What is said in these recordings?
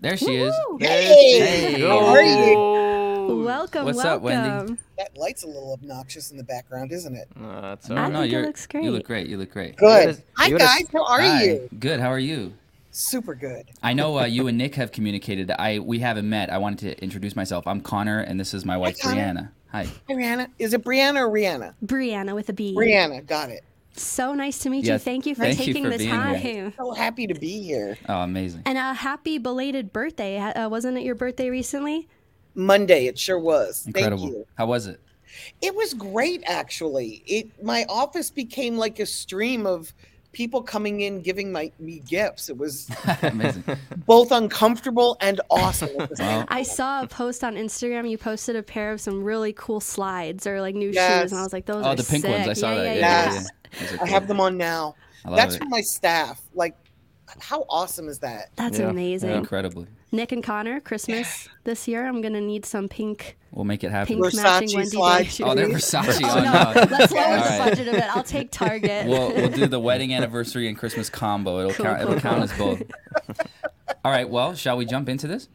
There she is. Woo! Hey, Hey. how are you? Welcome, What's up. Wendy? That light's a little obnoxious in the background, isn't it? No, that's No, I no, think it you're, looks You look great. great. You look great. Good. gotta- Hi guys, how are Hi. you? Good. How are you? Super good. I know uh, you and Nick have communicated. I we haven't met. I wanted to introduce myself. I'm Connor, and this is my wife Connor. Brianna. Hi. Hi, Brianna. Is it Brianna or Rihanna? Brianna with a B. Brianna, got it. So nice to meet Yeah, you. Thank you for thank you taking for the being time. here. So happy to be here. Oh, amazing. And a happy belated birthday. Uh, wasn't it your birthday recently? Monday, it sure was. Incredible. Thank you. How was it? It was great, actually. It my office became like a stream of people coming in giving my me gifts. It was amazing. both uncomfortable and awesome. At the same Well, I saw a post on Instagram. You posted a pair of some really cool slides or like new shoes, and I was like, "Those oh, are the pink sick. ones. I saw yeah, that. Yeah, Yeah, yeah. yeah, Yes. yeah. Those I have them on now. That's it. for my staff. Like, how awesome is that? That's Yeah, amazing. yeah. Incredibly. Nick and Connor, Christmas this year. I'm gonna need some pink, We'll make it happen. pink Versace matching Wendy Day shoes. Oh, they're Versace. Oh, no. no. Let's lower the right. budget a bit. I'll take Target. We'll we'll do the wedding anniversary and Christmas combo. It'll Cool, count. cool, It'll count cool. as both. All right. Well, shall we jump into this?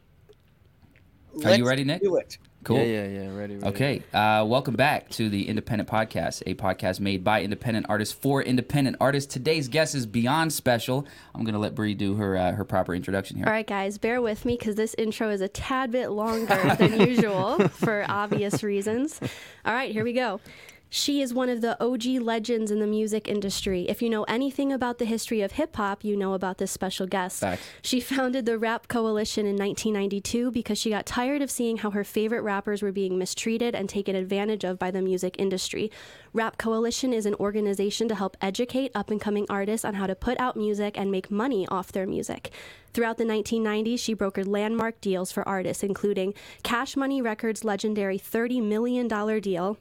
Are Let's you ready, Nick? Do it. Cool. Yeah, yeah, yeah. Ready, ready. Okay. Uh, welcome back to the Independent Podcast, a podcast made by independent artists for independent artists. Today's guest is beyond special. I'm gonna let Bree do her uh, her proper introduction here. All right, guys, bear with me because this intro is a tad bit longer than usual for obvious reasons. All right, here we go. She is one of the OG legends in the music industry. If you know anything about the history of hip hop, you know about this special guest. She founded the Rap Coalition in 1992 because she got tired of seeing how her favorite rappers were being mistreated and taken advantage of by the music industry. Rap Coalition is an organization to help educate up and coming artists on how to put out music and make money off their music. Throughout the 1990s, she brokered landmark deals for artists, including Cash Money Records' legendary $30 million deal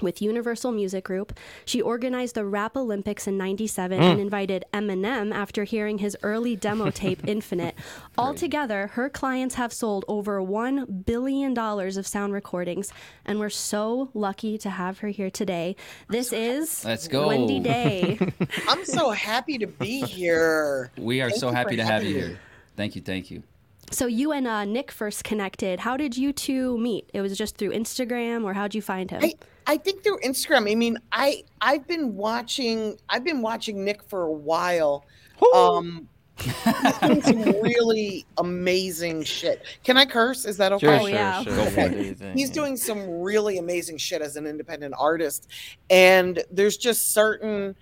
with Universal Music Group. She organized the Rap Olympics in 97 and invited Eminem after hearing his early demo tape Infinite. Altogether, her clients have sold over $1 billion of sound recordings, and we're so lucky to have her here today. This is Let's go. Wendy Day. I'm so happy to be here. We are Thank so happy to have you here. Thank you. Thank you. so you and uh, Nick first connected. How did you two meet? It was just through Instagram, or how'd you find him? I, I think through Instagram. I mean, I I've been watching I've been watching Nick for a while. Um he's doing some really amazing shit. Can I curse? Is that okay? Sure, Oh, sure, yeah. sure. Go for it. do your thing, He's doing some really amazing shit as an independent artist. And there's just certain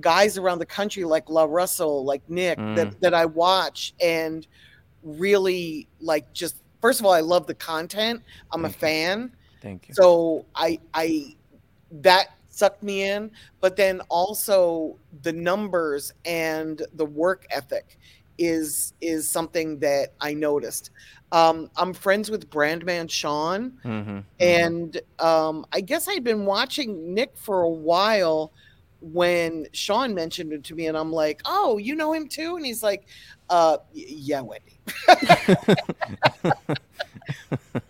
guys around the country like La Russell, like Nick, Mm. that, that I watch and really like just first of all, I love the content. I'm a fan. Thank you. So I I that sucked me in, but then also the numbers and the work ethic is is something that I noticed. Um, I'm friends with Brandman Sean, Mm-hmm. and um, I guess I'd been watching Nick for a while when Sean mentioned it to me, and I'm like, "Oh, you know him too?" And he's like, uh, "Yeah, Wendy."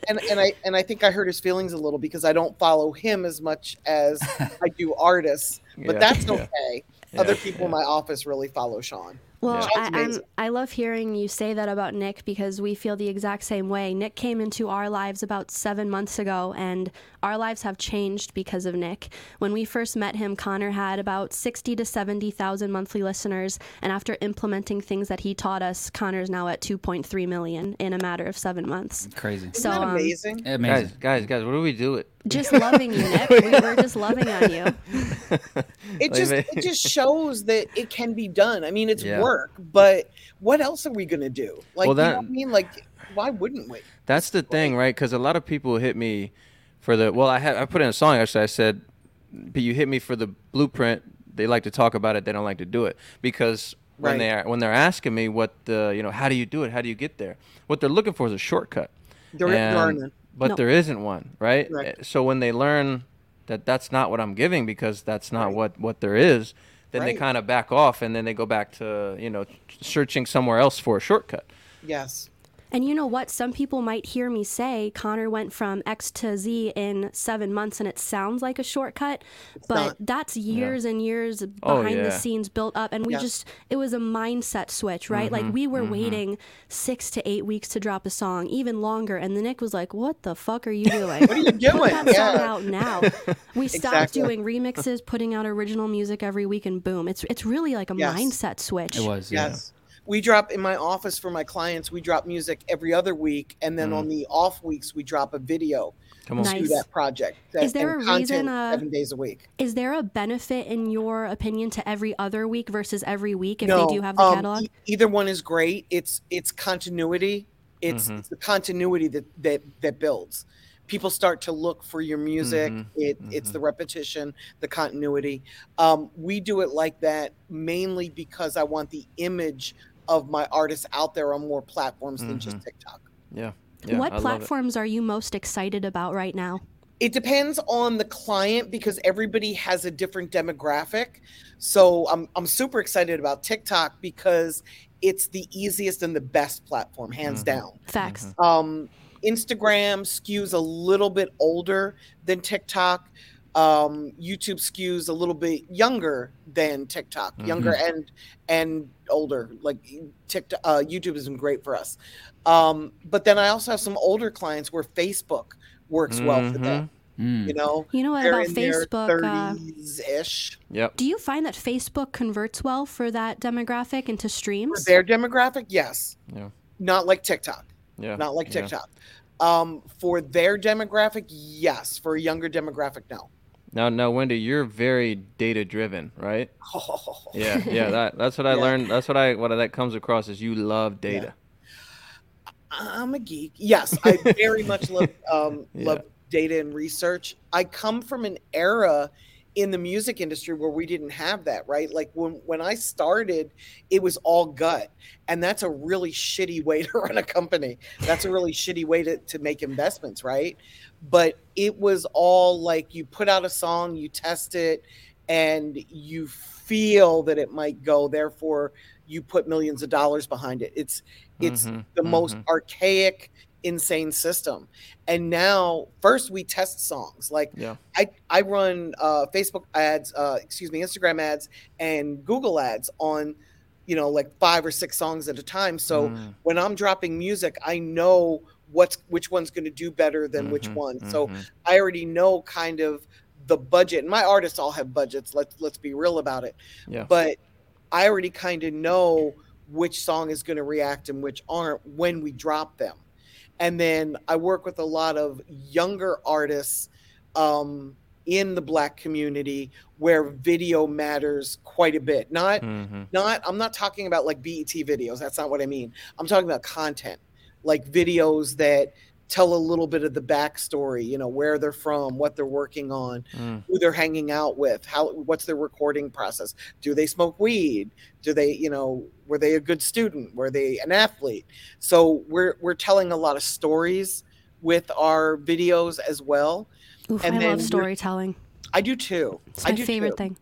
and and I and I think I hurt his feelings a little because I don't follow him as much as I do artists, but Yeah, that's okay. Yeah, Other people in my office really follow Sean. Well, Yeah. I, I'm. I love hearing you say that about Nick because we feel the exact same way. Nick came into our lives about seven months ago, and our lives have changed because of Nick. When we first met him, Connor had about 60 to 70,000 monthly listeners, and after implementing things that he taught us, Connor's now at 2.3 million in a matter of seven months. Crazy. Isn't So, that um, amazing? Guys, Amazing. guys, guys, what do we do it? Just loving you, Nick. We, we're just loving on you. it just it just shows that it can be done. I mean, it's Yeah. work, but what else are we gonna do? Like, Well, you know what I mean? Like, why wouldn't we? That's the thing, right? Because a lot of people hit me for the. Well, I had I put in a song actually. I said, "But you hit me for the blueprint. They like to talk about it. They don't like to do it because when Right. they are when they're asking me what the you know how do you do it? How do you get there? What they're looking for is a shortcut. There, there are And- none. but No. there isn't one, right? Right. So when they learn that that's not what I'm giving because that's not Right. what what there is, then they kind of back off and then they go back to you know searching somewhere else for a shortcut. Yes. And you know what? Some people might hear me say Connor went from X to Z in seven months, and it sounds like a shortcut, but not. that's years and years Oh, behind the scenes built up. And we Yeah. just, it was a mindset switch, right? Mm-hmm, Like we were waiting six to eight weeks to drop a song, even longer. And the Nick was like, What the fuck are you doing? what are you doing? Put that song Yeah. out now. We stopped Exactly. doing remixes, putting out original music every week, and boom. It's, it's really like a Yes. mindset switch. It was. Yeah. Yes. We drop in my office for my clients, we drop music every other week. And then on the off weeks, we drop a video Come on. Nice. to that project. Is there and a content reason, uh, seven days a week? Is there a benefit, in your opinion, to every other week versus every week if they do have the um, catalog? e- either one is great. It's it's continuity. It's, Mm-hmm. it's the continuity that, that that builds. People start to look for your music. Mm-hmm. It it's the repetition, the continuity. Um, we do it like that mainly because I want the image of my artists out there on more platforms than just mm-hmm. TikTok. Yeah. yeah what I platforms are you most excited about right now? It depends on the client because everybody has a different demographic. So I'm I'm super excited about TikTok because it's the easiest and the best platform, hands mm-hmm. down. Facts. Mm-hmm. Um, Instagram skews a little bit older than TikTok. Um, YouTube skews a little bit younger than TikTok, younger and and older. Like TikTok, uh, YouTube has been great for us. Um, but then I also have some older clients where Facebook works well for them. Mm. You know, You know what they're about in Facebook? Uh, 30s ish. Yep. do you find that Facebook converts well for that demographic into For streams? their demographic, yes. Yeah. Not like TikTok. Yeah. Not like yeah. TikTok. Um, for their demographic, yes. For a younger demographic, no. Now, now, Wendy, you're very data driven, right? Yeah, yeah. That that's what I Yeah. learned. That's what I what that comes across is you love data. I'm a geek. Yes, I very much love um, Yeah. love data and research. I come from an era in the music industry where we didn't have that, right? Like when when I started, it was all gut, and that's a really shitty way to run a company. That's a really shitty way to to make investments, right? But it was all like you put out a song, you test it, and you feel that it might go. Therefore, you put millions of dollars behind it. It's it's Mhm, the most mhm. archaic insane system and now first we test songs like Yeah. i i run uh facebook ads uh excuse me instagram ads and google ads on you know like five or six songs at a time so Mm. when i'm dropping music i know what's which one's going to do better than which Mhm, one so mhm. i already know kind of the budget and my artists all have budgets let's let's be real about it Yeah. but I already kind of know which song is going to react and which aren't when we drop them. And then I work with a lot of younger artists um, in the black community where video matters quite a bit. Not Mhm. not I'm not talking about like BET videos. That's not what I mean. I'm talking about content, like videos that tell a little bit of the backstory, you know, where they're from, what they're working on, Mm. who they're hanging out with, how what's their recording process. Do they smoke weed? Do they, you know, were they a good student? Were they an athlete? So we're we're telling a lot of stories with our videos as well. Oof, and I then love storytelling. I do too. It's I my do favorite too. thing.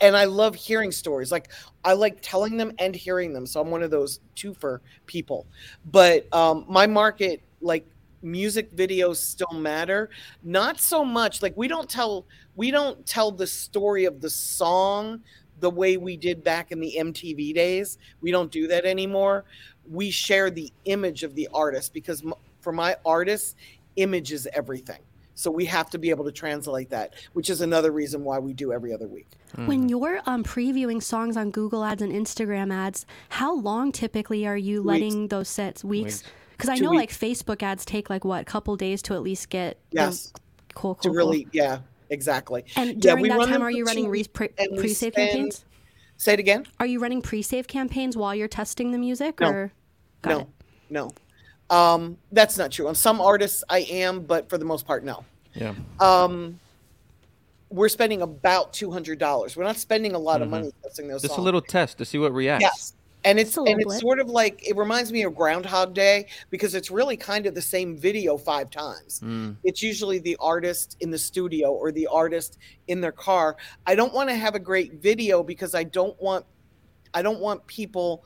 And I love hearing stories. Like I like telling them and hearing them. So I'm one of those twofer people. But um, my market, like music videos, still matter. Not so much. Like we don't tell we don't tell the story of the song the way we did back in the MTV days. We don't do that anymore. We share the image of the artist because m- for my artists, image is everything. So we have to be able to translate that, which is another reason why we do every other week. When you're um, previewing songs on Google Ads and Instagram ads, how long typically are you Weeks. letting those sit? Weeks? Because I know weeks. like Facebook ads take like what, couple days to at least get. you know, Yes. cool, cool. to cool. really yeah exactly And yeah, during we that time, are you running re- pre- pre-save spend- campaigns? say it again Are you running pre-save campaigns while you're testing the music, No. or? Got no it. no um that's not true. On some artists i am but for the most part no. Yeah. um we're spending about $200 we're not spending a lot of money testing those Just a little test to see what reacts. yes. And it's and little it's sort of like it reminds me of groundhog day because it's really kind of the same video five times. Mm. it's usually the artist in the studio or the artist in their car. I don't want to have a great video because i don't want i don't want people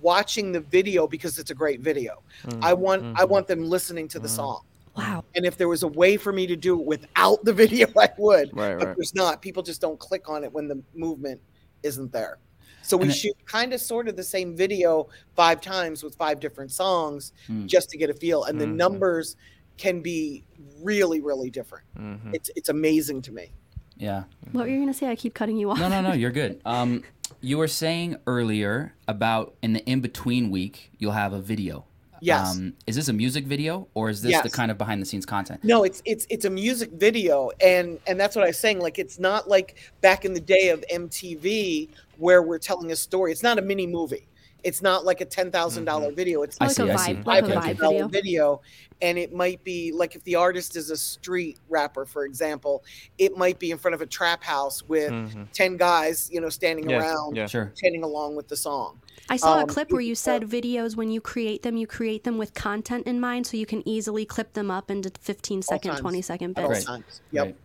watching the video because it's a great video. Mm, I want I mhm. want them listening to the Mhm. song. Wow. And if there was a way for me to do it without the video, I would. Right, But right. there's not. People just don't click on it when the movement isn't there. So we And it- shoot kind of sort of the same video five times with five different songs Hmm. just to get a feel. And the Mhm. numbers can be really, really different. Mhm. It's it's amazing to me. Yeah. What were you gonna say? I keep cutting you off. No, no, no. You're good. Um, you were saying earlier about in the in between week you'll have a video. Yes. Um, is this a music video or is this the kind of behind the scenes content? No, it's it's it's a music video, and and that's what I was saying. Like it's not like back in the day of MTV where we're telling a story. It's not a mini movie. It's not like a ten thousand dollar video. It's like see, a I see. vibe, like a vibe $500 video. video, and it might be like if the artist is a street rapper, for example, it might be in front of a trap house with Mhm. ten guys, you know, standing Yeah, around, yeah. Sure. chanting along with the song. I saw a Um, clip where you said uh, videos when you create them, you create them with content in mind, so you can easily clip them up into 15 second, times. 20 second At all bits. times. Yep. Right.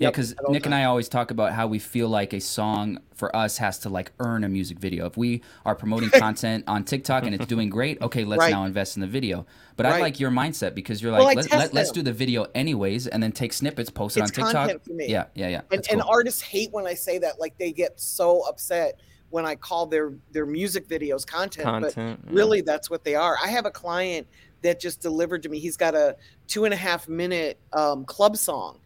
Yeah, because at all Nick and. I always talk about how we feel like a song for us has to like earn a music video. If we are promoting content on TikTok and it's doing great, okay, let's Right. now invest in the video. But I like your mindset because you're like, I let, test let, let's do the video anyways and then take snippets, post it It's on TikTok. content for me. Yeah, yeah, yeah. and, That's and artists hate when I say that. Like they get so upset when I call their their music videos content. Content, but yeah. really, that's what they are. I have a client that just delivered to me. He's got a two and a half minute um, club song,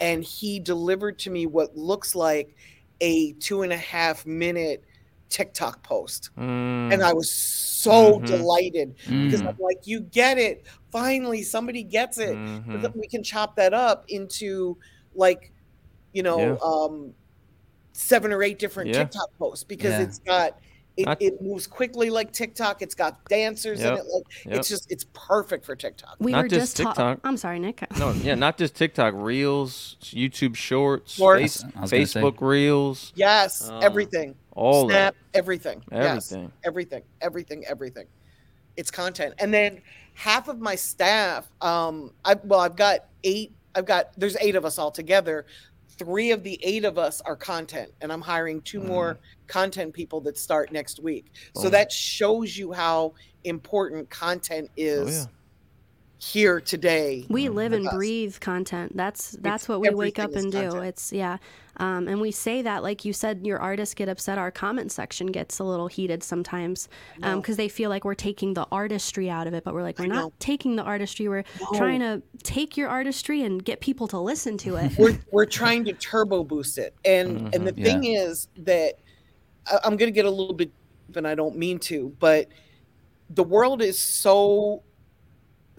and he delivered to me what looks like a two and a half minute TikTok post. Mm. And I was so Mhm. delighted because Mm. I'm like, you get it. Finally, somebody gets it. Mhm. We can chop that up into like, you know, Yeah. um, seven or eight different Yeah. TikTok posts because Yeah. it's got it, Not- it moves quickly like TikTok. It's got dancers in it. Like Yep. it's just it's perfect for TikTok. We Not were just just talking. TikTok. I'm sorry, Nick. No, yeah, not just TikTok, Reels, YouTube Shorts, Shorts. Face- I say. Facebook Reels, Yes, Uh, everything. all Snap, everything. that, Yes, everything. everything, everything, everything. It's content, and then half of my staff. Um, I well, I've got eight. I've got there's eight of us all together. Three of the eight of us are content, and I'm hiring two more mm. content people that start next week. So oh. that shows you how important content oh, is Oh, yeah. Here today. We live and us. breathe content. That's that's what we wake up and do. content. It's yeah, um, and we say that like you said, your artists get upset. Our comment section gets a little heated sometimes Um because they feel like we're taking the artistry out of it, but we're like we're I not know. taking the artistry. We're trying to take your artistry and get people to listen to it. we're we're trying to turbo boost it and and the Mhm. thing is that I- i'm going to get a little bit and i don't mean to but the world is so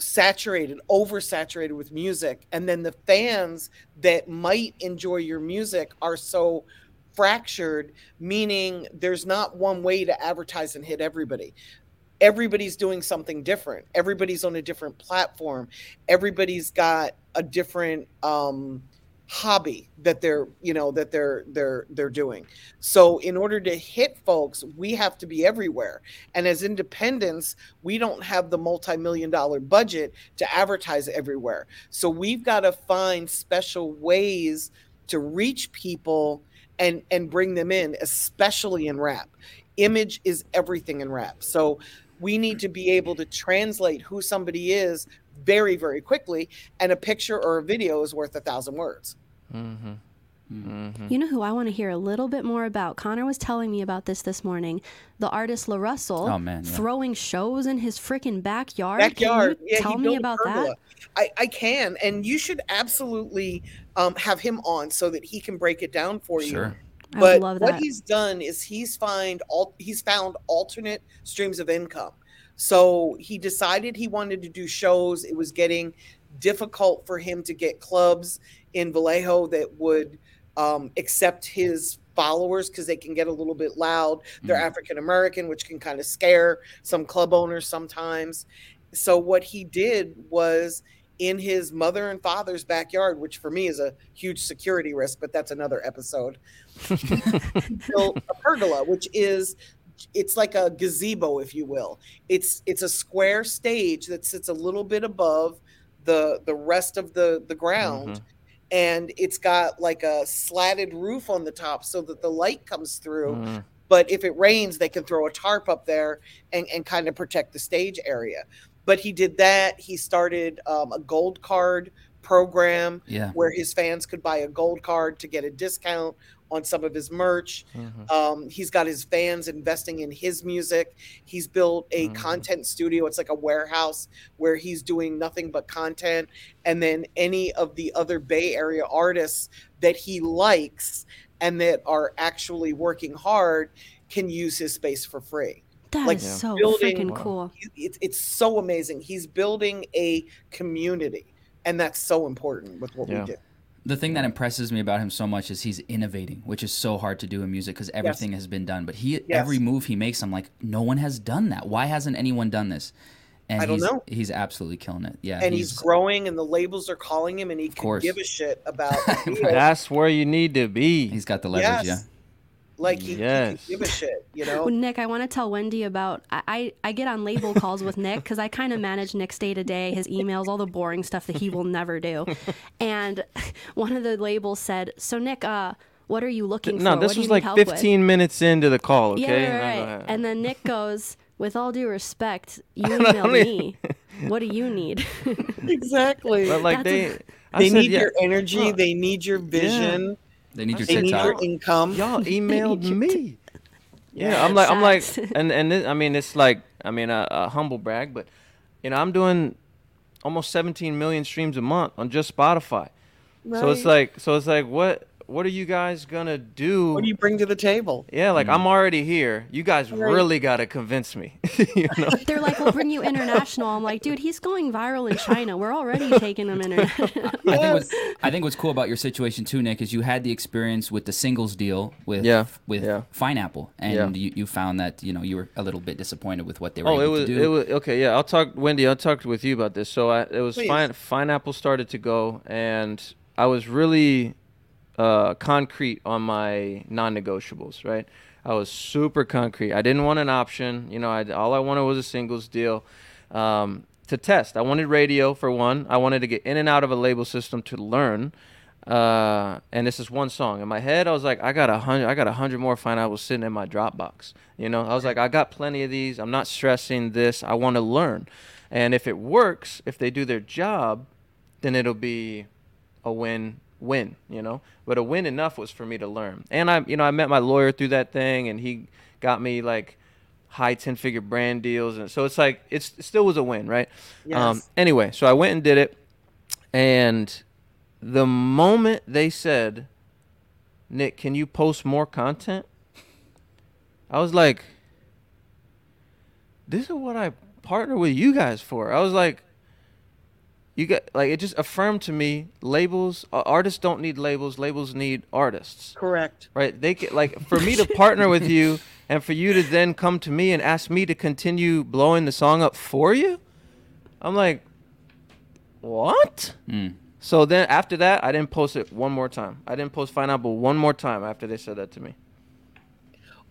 saturated oversaturated with music and then the fans that might enjoy your music are so fractured meaning there's not one way to advertise and hit everybody. Everybody's doing something different. Everybody's on a different platform. Everybody's got a different um hobby that they're you know that they're they're they're doing. So in order to hit folks we have to be everywhere. And as independents we don't have the multi-million dollar budget to advertise everywhere. So we've got to find special ways to reach people and and bring them in especially in rap. Image is everything in rap. So we need to be able to translate who somebody is very very quickly and a picture or a video is worth a thousand words Mm-hmm. Mm-hmm. You know who I want to hear a little bit more about? Connor was telling me about this this morning. The artist La Russell Oh, man, yeah. throwing shows in his freaking backyard. backyard. Can you yeah, tell me about pergola. that? I, I can, and you should absolutely um, have him on so that he can break it down for you. Sure. But would love what he's done is he's find all he's found alternate streams of income. So he decided he wanted to do shows. It was getting difficult for him to get clubs in Vallejo that would um, accept his followers because they can get a little bit loud. They're Mhm. African American, which can kind of scare some club owners sometimes. So what he did was in his mother and father's backyard, which for me is a huge security risk, but that's another episode. built a pergola, which is it's like a gazebo, if you will. It's it's a square stage that sits a little bit above the the rest of the the ground, and it's got like a slatted roof on the top so that the light comes through. Mm. but if it rains, they can throw a tarp up there and, and kind of protect the stage area. But he did that. He started um, a gold card program Yeah. where his fans could buy a gold card to get a discount on some of his merch. Mhm. Um, he's got his fans investing in his music. He's built a Mhm. content studio. It's like a warehouse where he's doing nothing but content. And then any of the other Bay Area artists that he likes and that are actually working hard can use his space for free. That is like so building- freaking cool. He- It's, it's so amazing. He's building a community. And that's so important with what Yeah. we do. The thing that impresses me about him so much is he's innovating, which is so hard to do in music because everything has been done. But he Yes. every move he makes, I'm like, no one has done that. Why hasn't anyone done this? And I don't he's, know. He's absolutely killing it. Yeah, and he's, growing, and the labels are calling him, and he can course. give a shit about the deal. That's where you need to be. he's got the leverage. Yes. Like he, he Yes. can give a shit, you know. Well, Nick, I want to tell Wendy about. I, I, I get on label calls with Nick because I kind of manage Nick's day to day, his emails, all the boring stuff that he will never do. And one of the labels said, "So Nick, uh, what are you looking for? no, this do was like help with?" 15 minutes into the call. Okay. Yeah, right, right. And then Nick goes, "With all due respect, you don't emailed even- me. What do you need?" exactly. but like That's they, I they said, need yeah, your energy. Huh. They need your vision. They need your They need TikTok. your income. y'all emailed your me. Yeah, I'm like, I'm like, and and this, I mean, it's like, I mean, a, a humble brag, but you know, I'm doing almost 17 million streams a month on just Spotify. So it's like, so it's like, what, what are you guys gonna do? what do you bring to the table? yeah, like I'm already here. You guys Right. really gotta convince me. you know? They're like, "We'll bring you international." I'm like, "Dude, he's going viral in China. We're already taking him international." I think what's, I think what's cool about your situation too, Nick, is you had the experience with the singles deal with Yeah, with yeah. Pineapple, and Yeah. you, you found that you know you were a little bit disappointed with what they were Oh, able it was, to do. it was okay. Yeah, I'll talk, Wendy. I'll talk with you about this. So I, it was Please. fine. Pineapple started to go, and I was really uh, concrete on my non-negotiables. Right, I was super concrete. I didn't want an option. You know, I, all I wanted was a singles deal um, to test. I wanted radio for one. I wanted to get in and out of a label system to learn. Uh, and this is one song in my head. I was like, I got a hundred, I got a hundred more Pineapples sitting in my Dropbox. You know, I was like, I got plenty of these. I'm not stressing this. I want to learn, and if it works, if they do their job, then it'll be a win-win. You know, but a win enough was for me to learn. And I, you know, I met my lawyer through that thing, and he got me like high ten-figure brand deals, and so it's like it's it still was a win, right? Um, Yes. anyway, so I went and did it, and the moment they said, Nick, can you post more content? I was like, this is what I partner with you guys for. I was like, you get like it just affirmed to me labels uh, artists don't need labels labels need artists Correct. right they get like for me to partner with you and for you to then come to me and ask me to continue blowing the song up for you i'm like what Mm. so then after that i didn't post it one more time i didn't post find out but one more time after they said that to me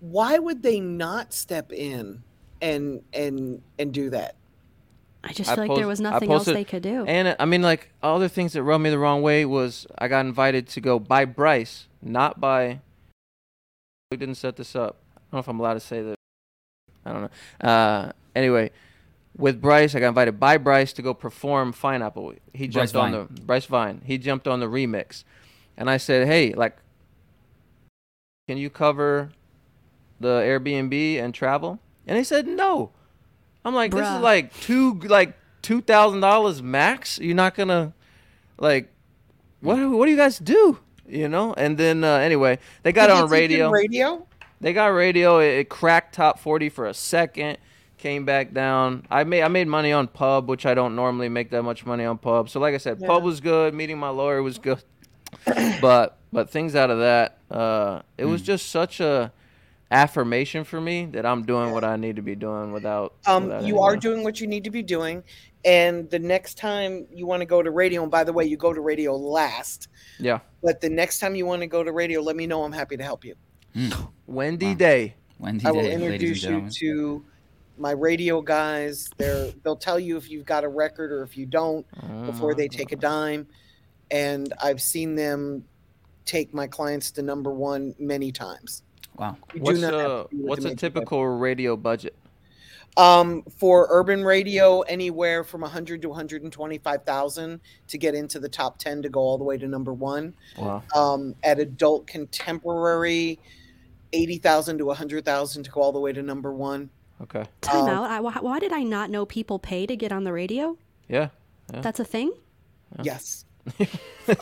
Why would they not step in and and and do that? I just I feel like there was I nothing else they could do. And I mean, like other things that rubbed me the wrong way was I got invited to go by Bryce, not by. We didn't set this up. I don't know if I'm allowed to say that. I don't know. Uh, anyway, with Bryce, I got invited by Bryce to go perform Pineapple. He Bryce jumped on Vine. the Bryce Vine. He jumped on the remix, and I said, "Hey, like, can you cover the Airbnb and travel?" And he said, "No." I'm like, this is like two like two thousand dollars max. You're not gonna like what what do you guys do? You know? And then uh, anyway, they got Did it on radio. Radio. They got radio. It, it cracked top forty for a second. Came back down. I made I made money on pub, which I don't normally make that much money on pub. So like I said, pub was good. Meeting my lawyer was good. but but things out of that, uh, it was just such a affirmation for me that I'm doing what I need to be doing without. Um, without you are doing what you need to be doing, and the next time you want to go to radio, and by the way, you go to radio last. Yeah. But the next time you want to go to radio, let me know. I'm happy to help you. Wendy Wow. Day. Wendy Day I will Day, introduce you to my radio guys. They're they'll tell you if you've got a record or if you don't before they take a dime. And I've seen them take my clients to number one many times. Wow. You What's not have a to what's a make it typical radio budget? Um, for urban radio, anywhere from 100 to 125,000 to get into the top 10 to go all the way to number one. Wow. Um, at adult contemporary, 80,000 to 100,000 to go all the way to number one. Okay. Time Um, out. I, why, why did I not know people pay to get on the radio? Yeah. Yeah. That's a thing? Yes.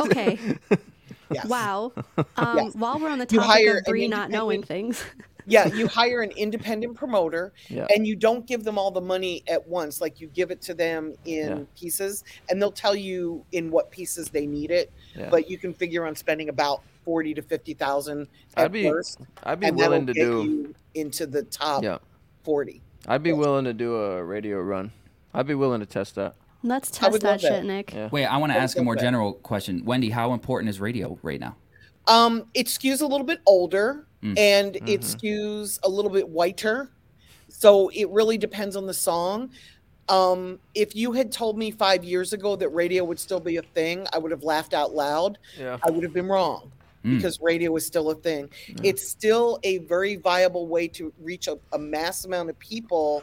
Okay. Yes. wow. Um, Yes. While we're on the You topic hire of an Bree not knowing things. Yeah, you hire an independent promoter Yeah. and you don't give them all the money at once. Like you give it to them in Yeah. pieces and they'll tell you in what pieces they need it. Yeah. But you can figure on spending about 40 to 50,000 at I'd be first. I'd be and willing to get do you into the top Yeah. 40. I'd be Yes. willing to do a radio run. I'd be willing to test that. Let's I test would that shit, that. Nick. Yeah. Wait, I want to ask a more that? general question. Wendy, how important is radio right now? Um, it skews a little bit older Mm. and it Mhm. skews a little bit whiter. So it really depends on the song. Um, if you had told me five years ago that radio would still be a thing, I would have laughed out loud. Yeah. I would have been wrong Mm. because radio is still a thing. Yeah. It's still a very viable way to reach a, a mass amount of people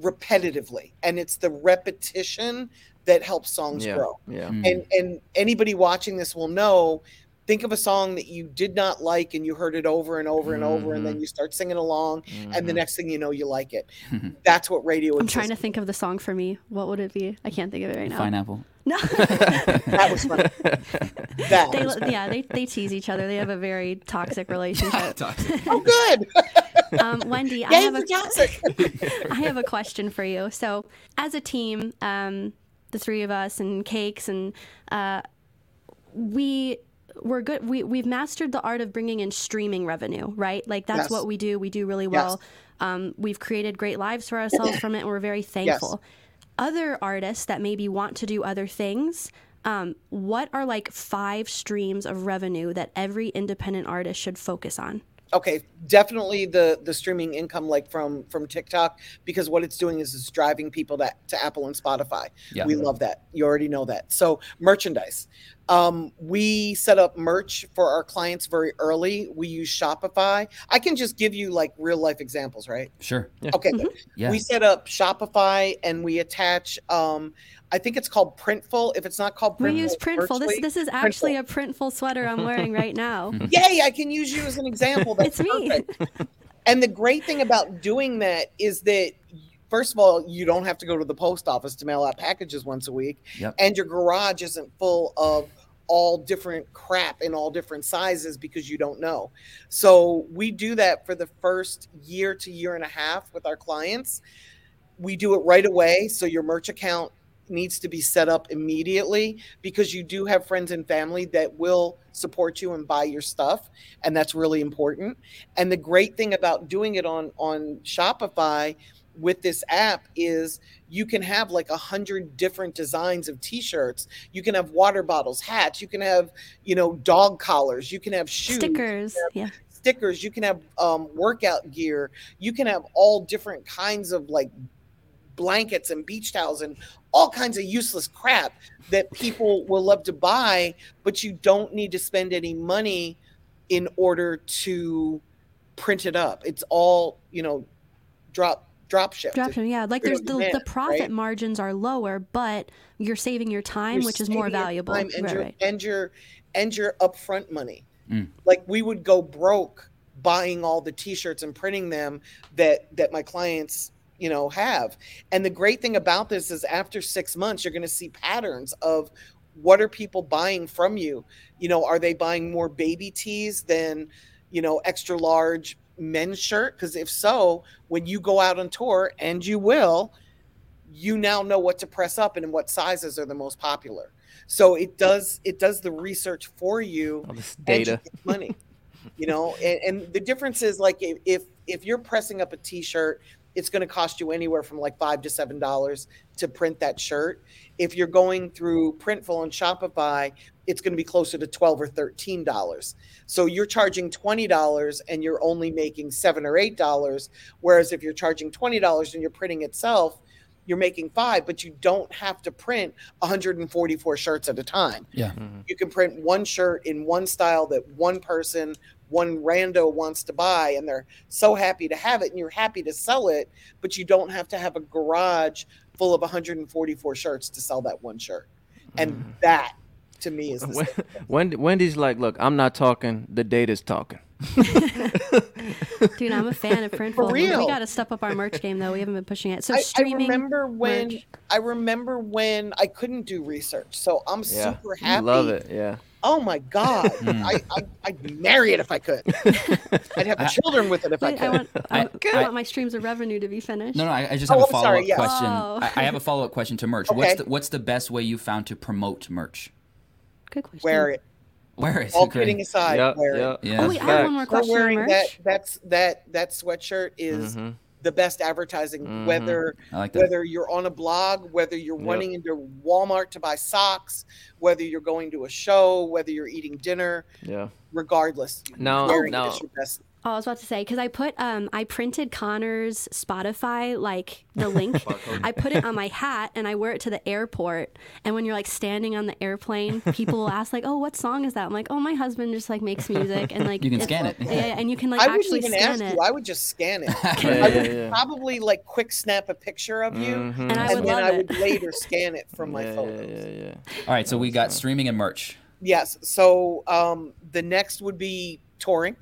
repetitively. And it's the repetition that helps songs Yeah. grow Yeah. Mm. and and anybody watching this will know think of a song that you did not like and you heard it over and over and over and Mm-hmm. then you start singing along and the Mhm. next thing you know you like it that's what radio is. I'm trying to think of the song for me. What would it be? I can't think of it right now. Pineapple. No. that was funny that they, was fun. yeah, they, they tease each other. They have a very toxic relationship. oh good Um, Wendy, I have a toxic I have a question for you. So, as a team, um, the three of us and Cakes, and uh, we we're good. We we've mastered the art of bringing in streaming revenue, right? Like that's Yes. what we do. We do really well. Um, we've created great lives for ourselves from it, and we're very thankful. Yes. Other artists that maybe want to do other things. Um, what are like five streams of revenue that every independent artist should focus on? Okay definitely the the streaming income like from from tiktok because what it's doing is it's driving people that to apple and spotify. Yeah. we love that. You already know that. So merchandise. Um, we set up merch for our clients very early. We use shopify. I can just give you like real life examples right? Sure. okay. Good. Yeah. we set up shopify and we attach um, i think it's called printful if it's not called printful We use Printful. This virtually- this is actually a Printful sweater I'm wearing right now. yay i can use you as an example that's It's me. and the great thing about doing that is that first of all you don't have to go to the post office to mail out packages once a week Yep. and your garage isn't full of all different crap in all different sizes because you don't know so we do that for the first year to year and a half with our clients we do it right away so your merch account needs to be set up immediately because you do have friends and family that will support you and buy your stuff and that's really important. And the great thing about doing it on on shopify with this app is you can have like a hundred different designs of t-shirts. You can have water bottles hats. You can have you know dog collars. You can have shoes. Stickers. Yeah. stickers. You can have um, workout gear. You can have all different kinds of like blankets and beach towels and all kinds of useless crap that people will love to buy but you don't need to spend any money in order to print it up it's all you know drop drop ship Dropshipping, yeah. Like there's on the, the profit right? margins are lower, but you're saving your time, You're which is more saving your valuable. time and Right, your right. and your and your upfront money. Mm. Like we would go broke buying all the t-shirts and printing them that that my clients you know have. And the great thing about this is after six months you're going to see patterns of what are people buying from you? You know are they buying more baby tees than you know extra large men's shirt? Because if so when you go out on tour and you will you now know what to press up and what sizes are the most popular. So it does it does the research for you All this and you data. get money you know? And, and the difference is like if if, if you're pressing up a t-shirt it's going to cost you anywhere from like five to seven dollars to print that shirt. If you're going through printful and shopify it's going to be closer to 12 or 13 dollars. So you're charging 20 dollars and you're only making seven or eight dollars whereas if you're charging 20 dollars and you're printing itself you're making five but you don't have to print 144 shirts at a time. Yeah. Mm-hmm. you can print one shirt in one style that one person one rando wants to buy and they're so happy to have it and you're happy to sell it, but you don't have to have a garage full of 144 shirts to sell that one shirt. And Mm. that to me is the Wen- same. Wendy, Wendy's like, look, I'm not talking. The data's talking. Dude, I'm a fan of Printful. We real. got to step up our merch game though. We haven't been pushing it. So I, I remember when merch. I remember when I couldn't do research, so I'm Yeah, super you happy. love it. Yeah. Oh my god, Hmm. I, I I'd marry it if I could. I'd have children with it if I could. I want, I, I- I I- want my streams of revenue to be finished. No, no, I, I just Oh, have a I'm follow sorry, up yeah. question. Oh. I, I have a follow up question to merch. What's the what's the best way you found to promote merch? Good question. Wear it. Where is All kidding aside, yeah. wear yeah. it. Yeah. Oh, wait, I have one more question on wearing merch. that. That's that that sweatshirt is Mhm. The best advertising. Mhm. Whether like whether you're on a blog, whether you're Yep. running into Walmart to buy socks, whether you're going to a show, whether you're eating dinner, Yeah. regardless, no no your best. Oh, I was about to say because I put um I printed Connor's Spotify like the link. I put it on my hat and I wear it to the airport. And when you're like standing on the airplane, people will ask like, "Oh, what song is that?" I'm like, "Oh, my husband just like makes music and like You can scan it. Yeah, yeah, and you can like I wouldn't actually even scan ask it. you. I would just scan it. Yeah, I would yeah. probably like quick snap a picture of you, Mhm. And I and would then love I it. would later scan it from my yeah, photos. yeah, yeah, yeah. All right, so we got streaming and merch. Yes. So um, the next would be touring.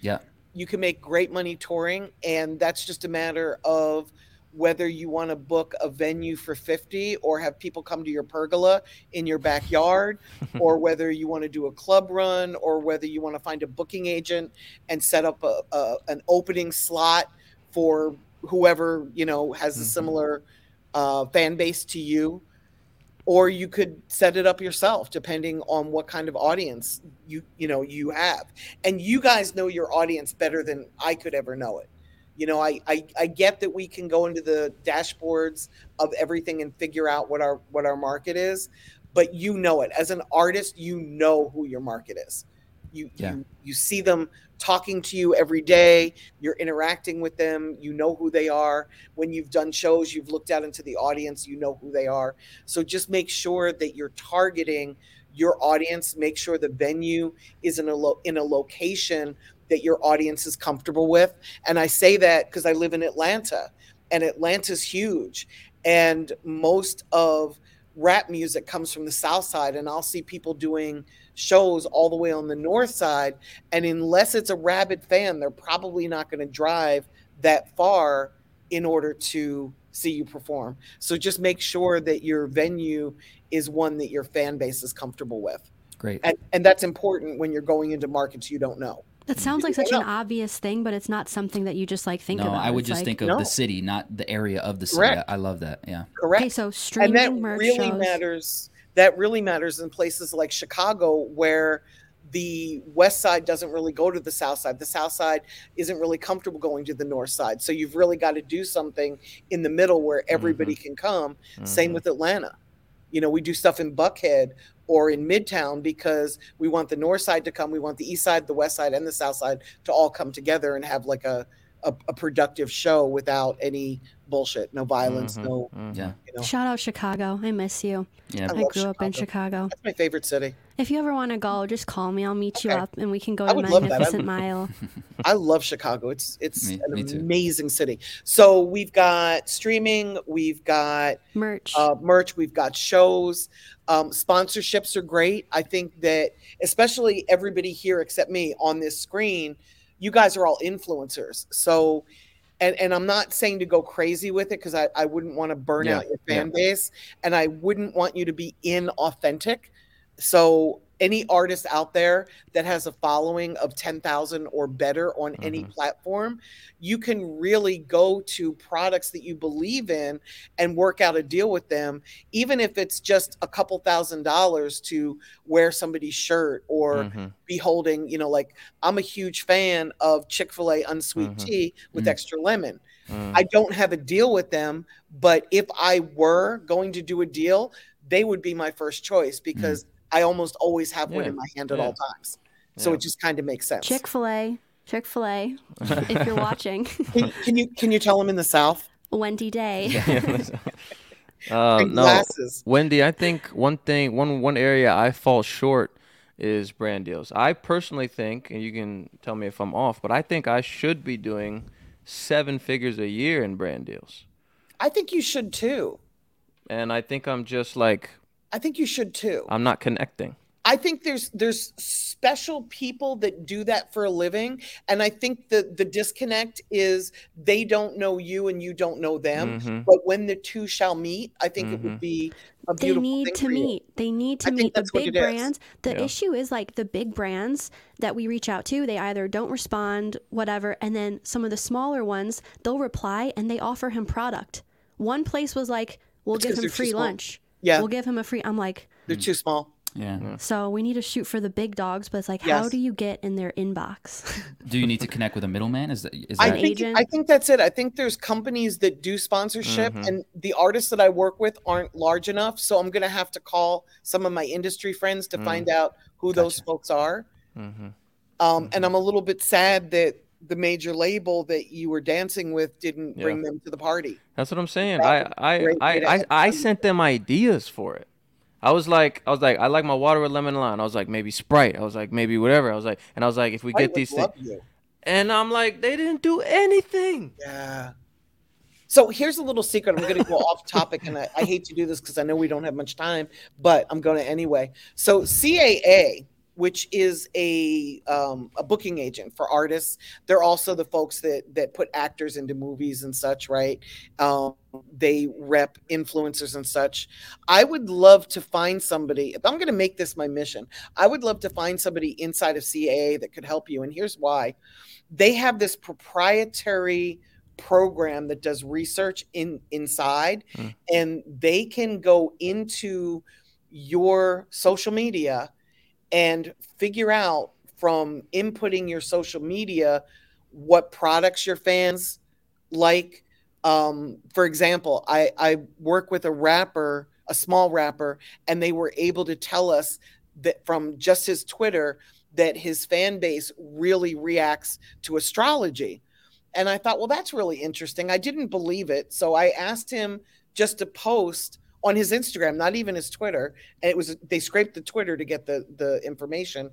Yeah. You can make great money touring, and that's just a matter of whether you want to book a venue for 50 or have people come to your pergola in your backyard or whether you want to do a club run or whether you want to find a booking agent and set up a, a an opening slot for whoever you know has a Mhm. similar uh, fan base to you or you could set it up yourself depending on what kind of audience you you know you have. And you guys know your audience better than i could ever know it. You know i i, I get that we can go into the dashboards of everything and figure out what our what our market is but you know it. As an artist you know who your market is you Yeah. you, you see them talking to you every day you're interacting with them you know who they are when you've done shows you've looked out into the audience you know who they are so just make sure that you're targeting your audience. Make sure the venue is in a lo- in a location that your audience is comfortable with. And I say that because I live in Atlanta, and Atlanta's huge, and most of rap music comes from the south side and i'll see people doing shows all the way on the north side and unless it's a rabid fan they're probably not going to drive that far in order to see you perform. So just make sure that your venue is one that your fan base is comfortable with. Great. And, and that's important when you're going into markets you don't know. That sounds like such an obvious thing, but it's not something that you just like think no, about. I would It's just like- think of No. the city, not the area of the city. Correct. I, I love that. Yeah. Correct. Okay, so streaming and that merch really shows. matters. That really matters in places like Chicago where the west side doesn't really go to the south side. The south side isn't really comfortable going to the north side. So you've really got to do something in the middle where everybody can come. Same Mhm. with Atlanta. You know, we do stuff in Buckhead or in Midtown because we want the north side to come, we want the east side, the west side, and the south side to all come together and have like a a, a productive show without any bullshit, no violence, Mhm, no, mhm. Yeah. you know. Shout out Chicago. I miss you. Yeah. I I love grew up in Chicago. Chicago. That's my favorite city. If you ever want to go, just call me. I'll meet you up and we can go I to would. I Magnificent Mile. I love Chicago. It's it's Me- an me too. amazing city. So we've got streaming, we've got Merch. uh, merch, we've got shows. Um, sponsorships are great. I think that especially everybody here except me on this screen, you guys are all influencers. So and, and I'm not saying to go crazy with it because I, I wouldn't want to burn Yeah, out your fan base and I wouldn't want you to be inauthentic. So any artist out there that has a following of 10,000 or better on any Mhm. platform, you can really go to products that you believe in and work out a deal with them, even if it's just a couple thousand dollars to wear somebody's shirt or Mhm. be holding, you know, like I'm a huge fan of Chick fil A unsweet Mhm. tea with Mm. extra lemon. I don't have a deal with them, but if I were going to do a deal, they would be my first choice because I almost always have one Mm. In my hand at yeah. all times. So Yeah. it just kind of makes sense. Chick fil A. Chick fil A. if you're watching. Can, can you can you tell them in the South? Wendy Day. Bring no, glasses. Wendy, I think one thing, one one area I fall short is brand deals. I personally think, and you can tell me if I'm off, but I think I should be doing seven figures a year in brand deals. I think you should too. And I think I'm just like I think you should too. I'm not connecting. I think there's there's special people that do that for a living, and I think the the disconnect is they don't know you and you don't know them. Mhm. But when the two shall meet, I think it would Mhm. be a they need thing to for you. meet they need to I meet the big it is. brands the Yeah. issue is like the big brands that we reach out to they either don't respond whatever and then some of the smaller ones they'll reply and they offer him product one place was like we'll It's give 'cause him they're free small. lunch Yeah, we'll give him a free i'm like they're too small. Yeah. so we need to shoot for the big dogs but it's like how Yes. do you get in their inbox Do you need to connect with a middleman? Is that is I that An think agent? I think that's it. I think there's companies that do sponsorship, Mhm. and the artists that I work with aren't large enough. So I'm gonna have to call some of my industry friends to Mm. find out who those Gotcha. folks are. hmm Um, and I'm a little bit sad that the major label that you were dancing with didn't Yeah. bring them to the party. That's what I'm saying. That I I great I, I, I sent them ideas for it. I was like, I was like, I like my water with lemon lime. I was like, maybe Sprite. I was like, maybe whatever. I was like, and I was like, if we I get these things, you. and I'm like, they didn't do anything. Yeah. So here's a little secret. I'm going to go off topic, and I, I hate to do this because I know we don't have much time, but I'm going to anyway. So CAA, which is a um, a booking agent for artists, they're also the folks that that put actors into movies and such, right? Um, they rep influencers and such. I would love to find somebody. If I'm going to make this my mission, I would love to find somebody inside of CAA that could help you. And here's why: they have this proprietary program that does research in inside Hmm. and they can go into your social media and figure out from inputting your social media what products your fans like um, for example I, I work with a rapper a small rapper and they were able to tell us that from just his twitter that his fan base really reacts to astrology and I thought, well, that's really interesting. I didn't believe it. So I asked him just to post on his Instagram, not even his Twitter. And it was they scraped the Twitter to get the the information.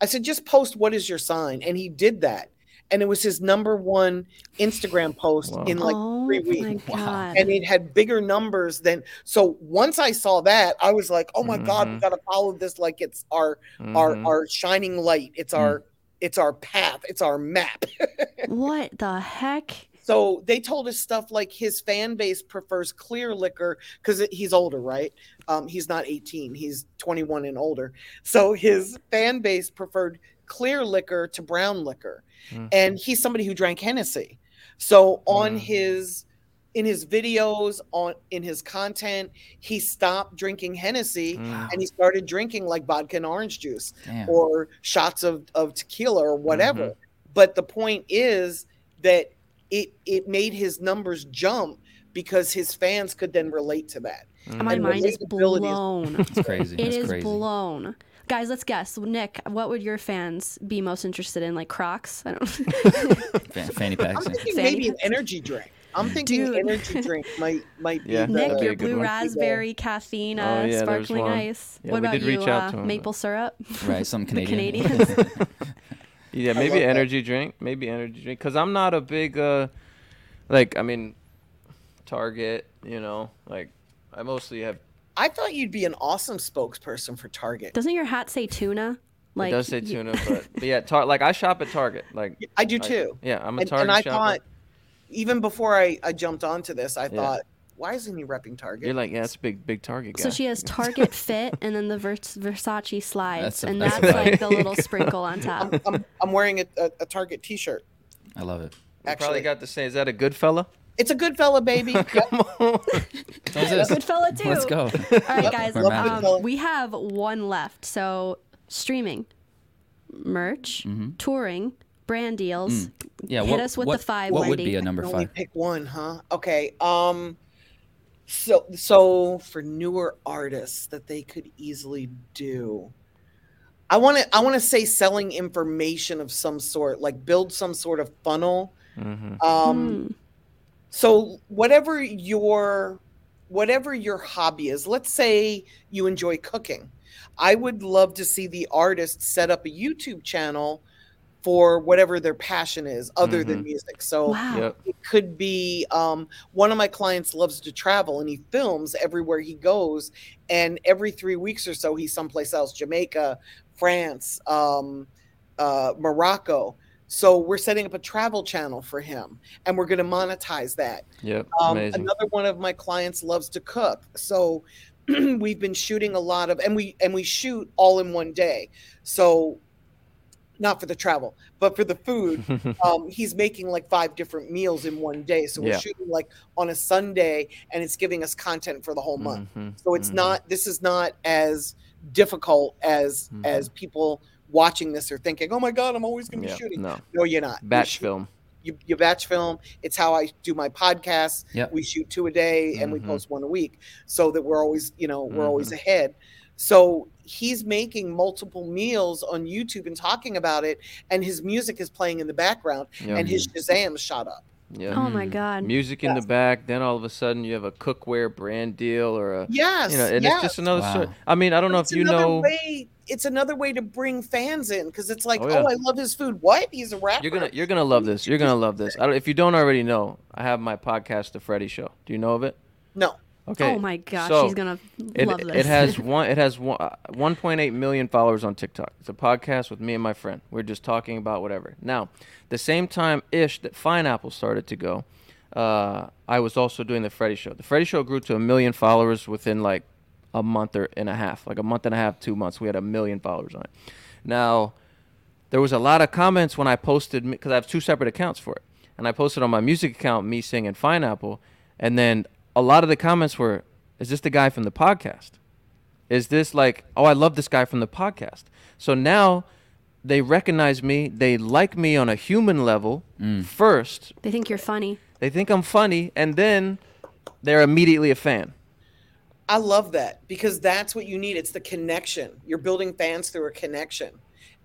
I said, just post what is your sign? And he did that. And it was his number one Instagram post Wow. in like oh three weeks. Wow. god and it had bigger numbers than so once I saw that, I was like, oh my God, we Mhm. gotta follow this like it's our our Mhm. our shining light. It's our it's our path, it's our map. what the heck So they told us stuff like his fan base prefers clear liquor because he's older, right? Um, he's not 18, he's 21 and older. So his fan base preferred clear liquor to brown liquor. Mhm. And he's somebody who drank Hennessy. So on Mm. his in his videos on in his content he stopped drinking hennessy Mm. and he started drinking like vodka and orange juice Damn. or shots of, of tequila or whatever. Mhm. But the point is that it it made his numbers jump because his fans could then relate to that. Mm. my And mind is relatability is- blown It's crazy. It is crazy. blown. Guys, let's guess. Nick, what would your fans be most interested in? Like Crocs? I don't Fan- fanny packs. I'm thinking Fanny maybe an energy drink. I'm thinking Dude. energy drink might might be Yeah. Nick, That'd be your a good blue one. raspberry caffeine, Oh, uh, yeah, sparkling ice. Yeah, what about you? uh, maple syrup? Right, some Canadian. Canadians. Yeah, maybe love that. energy drink. Maybe energy drink. Cause I'm not a big, uh, like I mean, Target. You know, like I mostly have. I thought you'd be an awesome spokesperson for Target. Doesn't your hat say tuna? it does say y- tuna, but, but yeah, tar- like I shop at Target. Like I do I- too. yeah, I'm a And, Target and I shopper. thought even before I, I jumped onto this, I Yeah. thought, why isn't he repping Target? You're like, yeah, that's a big, big Target guy. So she has Target Fit and then the Vers- Versace slides, That's a- and that's that's like the little sprinkle on top. I'm, I'm, I'm wearing a, a, a Target T-shirt. I love it. You actually. probably got to say, is that a good fella? It's a good fella, baby. Come on. So this. Good fella too. Let's go. All right, guys. We're. Um, we have one left. So streaming, merch, touring, brand deals. Yeah, Hit what, us with what, the five, What would Wendy. be a number can only five? pick one, huh? Okay. Um. So so for newer artists that they could easily do. I want to I want to say selling information of some sort, like build some sort of funnel. hmm Um. Hmm. So whatever your whatever your hobby is. Let's say you enjoy cooking. I would love to see the artist set up a YouTube channel for whatever their passion is other than Mhm. music. So Wow. Yep. it could be um, one of my clients loves to travel and he films everywhere he goes and every three weeks or so he's someplace else jamaica france um, uh, morocco so we're setting up a travel channel for him and we're going to monetize that Yep. um, Amazing. another one of my clients loves to cook so we've been shooting a lot of and we and we shoot all in one day so not for the travel but for the food um, he's making like five different meals in one day. So we're Yeah. shooting like on a Sunday, and it's giving us content for the whole month. Mhm, So it's mhm. not. This is not as difficult as Mhm. as people watching this are thinking. Oh my god, I'm always going to be Yeah, shooting. no. No, you're not. Batch film. You, you batch film. It's how I do my podcasts. Yep. We shoot two a day, and we Mhm. post one a week, so that we're always, you know, we're always Mhm. ahead. So he's making multiple meals on YouTube and talking about it, and his music is playing in the background, Yeah. and his Shazam shot up. yeah. Oh my. God. Music in the back, then all of a sudden you have a cookware brand deal or a Yes, you know, and yes. it's just another sort. Wow. I mean, I don't know It's if you know. way. It's another way to bring fans in because it's like, Oh, oh. I love his food. What? He's a rapper. You're gonna you're gonna love this. You're gonna love this. I don't, if you don't already know, I have my podcast, The Freddie Show. Do you know of it? no. Okay. Oh my gosh, so she's gonna It, love this. it has one. It has one, uh, 1.8 million followers on TikTok. It's a podcast with me and my friend. We're just talking about whatever. Now, the same time ish that Pineapple started to go, uh, I was also doing the Freddie Show. The Freddie Show grew to a million followers within like a month or and a half, like a month and a half, two months. We had a million followers on it. Now, there was a lot of comments when I posted because I have two separate accounts for it, and I posted on my music account me singing Pineapple, and then a lot of the comments were, "Is this the guy from the podcast? Is this like, oh, I love this guy from the podcast?" So now they recognize me, they like me on a human level mm. first. they think you're funny. They think I'm funny, and then they're immediately a fan. I love that because that's what you need. It's the connection. You're building fans through a connection.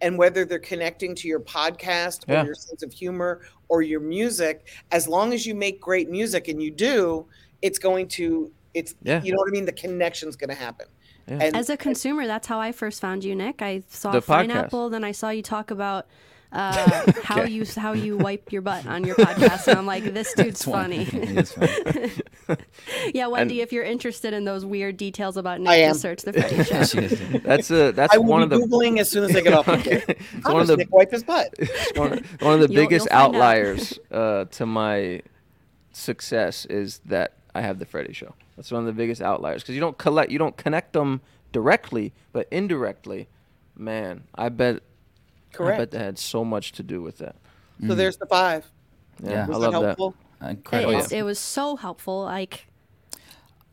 And whether they're connecting to your podcast or Yeah. your sense of humor or your music, as long as you make great music and you do, it's going to it's Yeah. you know what I mean? The connection's gonna happen. Yeah. And As a consumer, that's how I first found you, Nick. I saw The podcast. pineapple, then I saw you talk about uh, how you how you wipe your butt on your podcast, and I'm like, this dude's funny. Funny. yeah, Wendy, if you're interested in those weird details about Nick, I am. just search the Freddie Show. She is. That's a that's I will one of be the googling as soon as I get off. Okay. it's How one of does the Nick wipe his butt? one, one of the You'll- biggest you'll find out. outliers uh, to my success is that I have the Freddie Show. That's one of the biggest outliers because you don't collect, you don't connect them directly, but indirectly, man, I bet, Correct. I Correct. bet that had so much to do with that. So there's the five. Yeah, Yeah. I love that that. Incredible. It, it was so helpful. Like,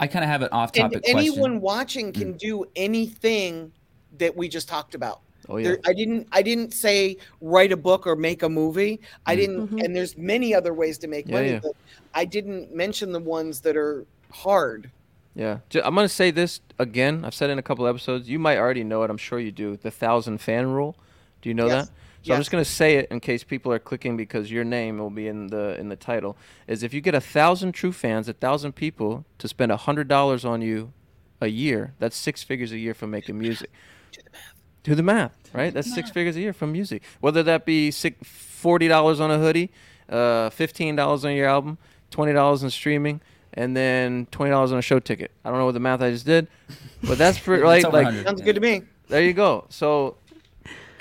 I kind of have an off-topic And anyone question. watching can do anything that we just talked about. Oh yeah, There, I didn't. I didn't say write a book or make a movie. I didn't. Mhm. And there's many other ways to make Yeah, money, yeah. but I didn't mention the ones that are hard. yeah. I'm gonna say this again. I've said it in a couple episodes. You might already know it. I'm sure you do. The thousand fan rule. Do you know Yes. that? So I'm just gonna say it in case people are clicking because your name will be in the in the title. Is if you get a thousand true fans, a thousand people to spend a hundred dollars on you a year, that's six figures a year for making music. Do the math, right? That's six figures a year from music. Whether that be six, forty dollars on a hoodie, uh, fifteen dollars on your album, twenty dollars in streaming, and then twenty dollars on a show ticket. I don't know what the math I just did, but that's pretty It's right. Like Sounds good to me. there you go. So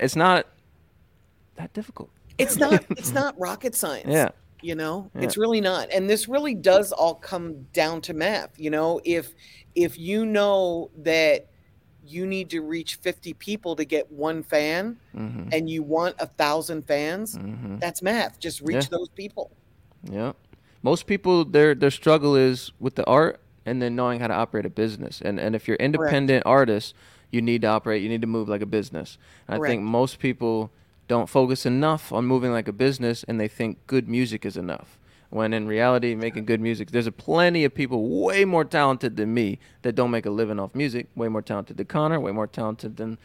it's not that difficult. It's not. it's not rocket science. Yeah. You know, Yeah. it's really not. And this really does all come down to math. You know, if if you know that you need to reach 50 people to get one fan Mm-hmm. and you want a thousand fans, Mm-hmm. that's math. Just reach Yeah. those people. Yeah. Most people their their struggle is with the art and then knowing how to operate a business. And and if you're independent artists, you need to operate, you need to move like a business. And I think most people don't focus enough on moving like a business and they think good music is enough. When in reality, making good music, there's a plenty of people way more talented than me that don't make a living off music. Way more talented than Connor. Way more talented than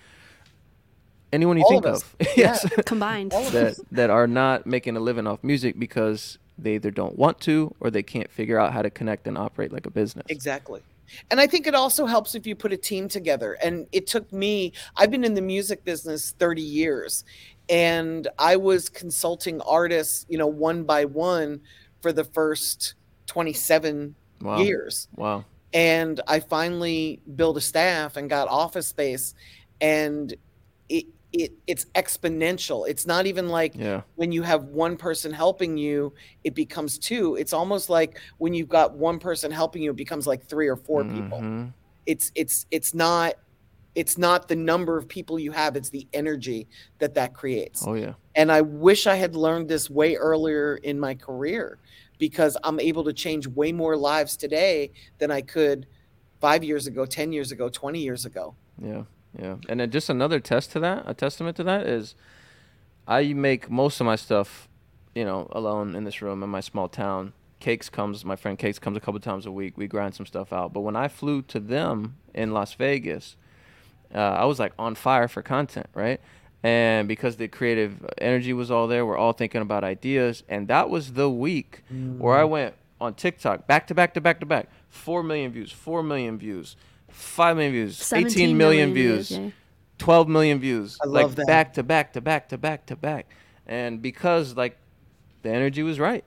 anyone you All think of of. yes, combined. That that are not making a living off music because they either don't want to or they can't figure out how to connect and operate like a business. Exactly. And I think it also helps if you put a team together. And it took me, I've been in the music business 30 years, and I was consulting artists, you know, one by one for the first 27 Wow. years. Wow. And I finally built a staff and got office space, and it, it it's exponential. It's not even like Yeah. when you have one person helping you, it becomes two. It's almost like when you've got one person helping you, it becomes like three or 4 people. Mhm. It's it's it's not it's not the number of people you have, it's the energy that that creates. Oh yeah. And I wish I had learned this way earlier in my career because I'm able to change way more lives today than I could 5 years ago, 10 years ago, 20 years ago. Yeah, yeah. And then just another test to that, a testament to that is I make most of my stuff, you know, alone in this room in my small town. Cakes comes, my friend Cakes comes a couple times a week. We grind some stuff out. But when I flew to them in Las Vegas, uh, I was like on fire for content, right? And because the creative energy was all there, we're all thinking about ideas. And that was the week where I went on TikTok back to back to back to back. Four million views, four million views, five million views, 17 18 million views, yeah. 12 million views. I like love that. back to back to back to back to back. And because like the energy was right.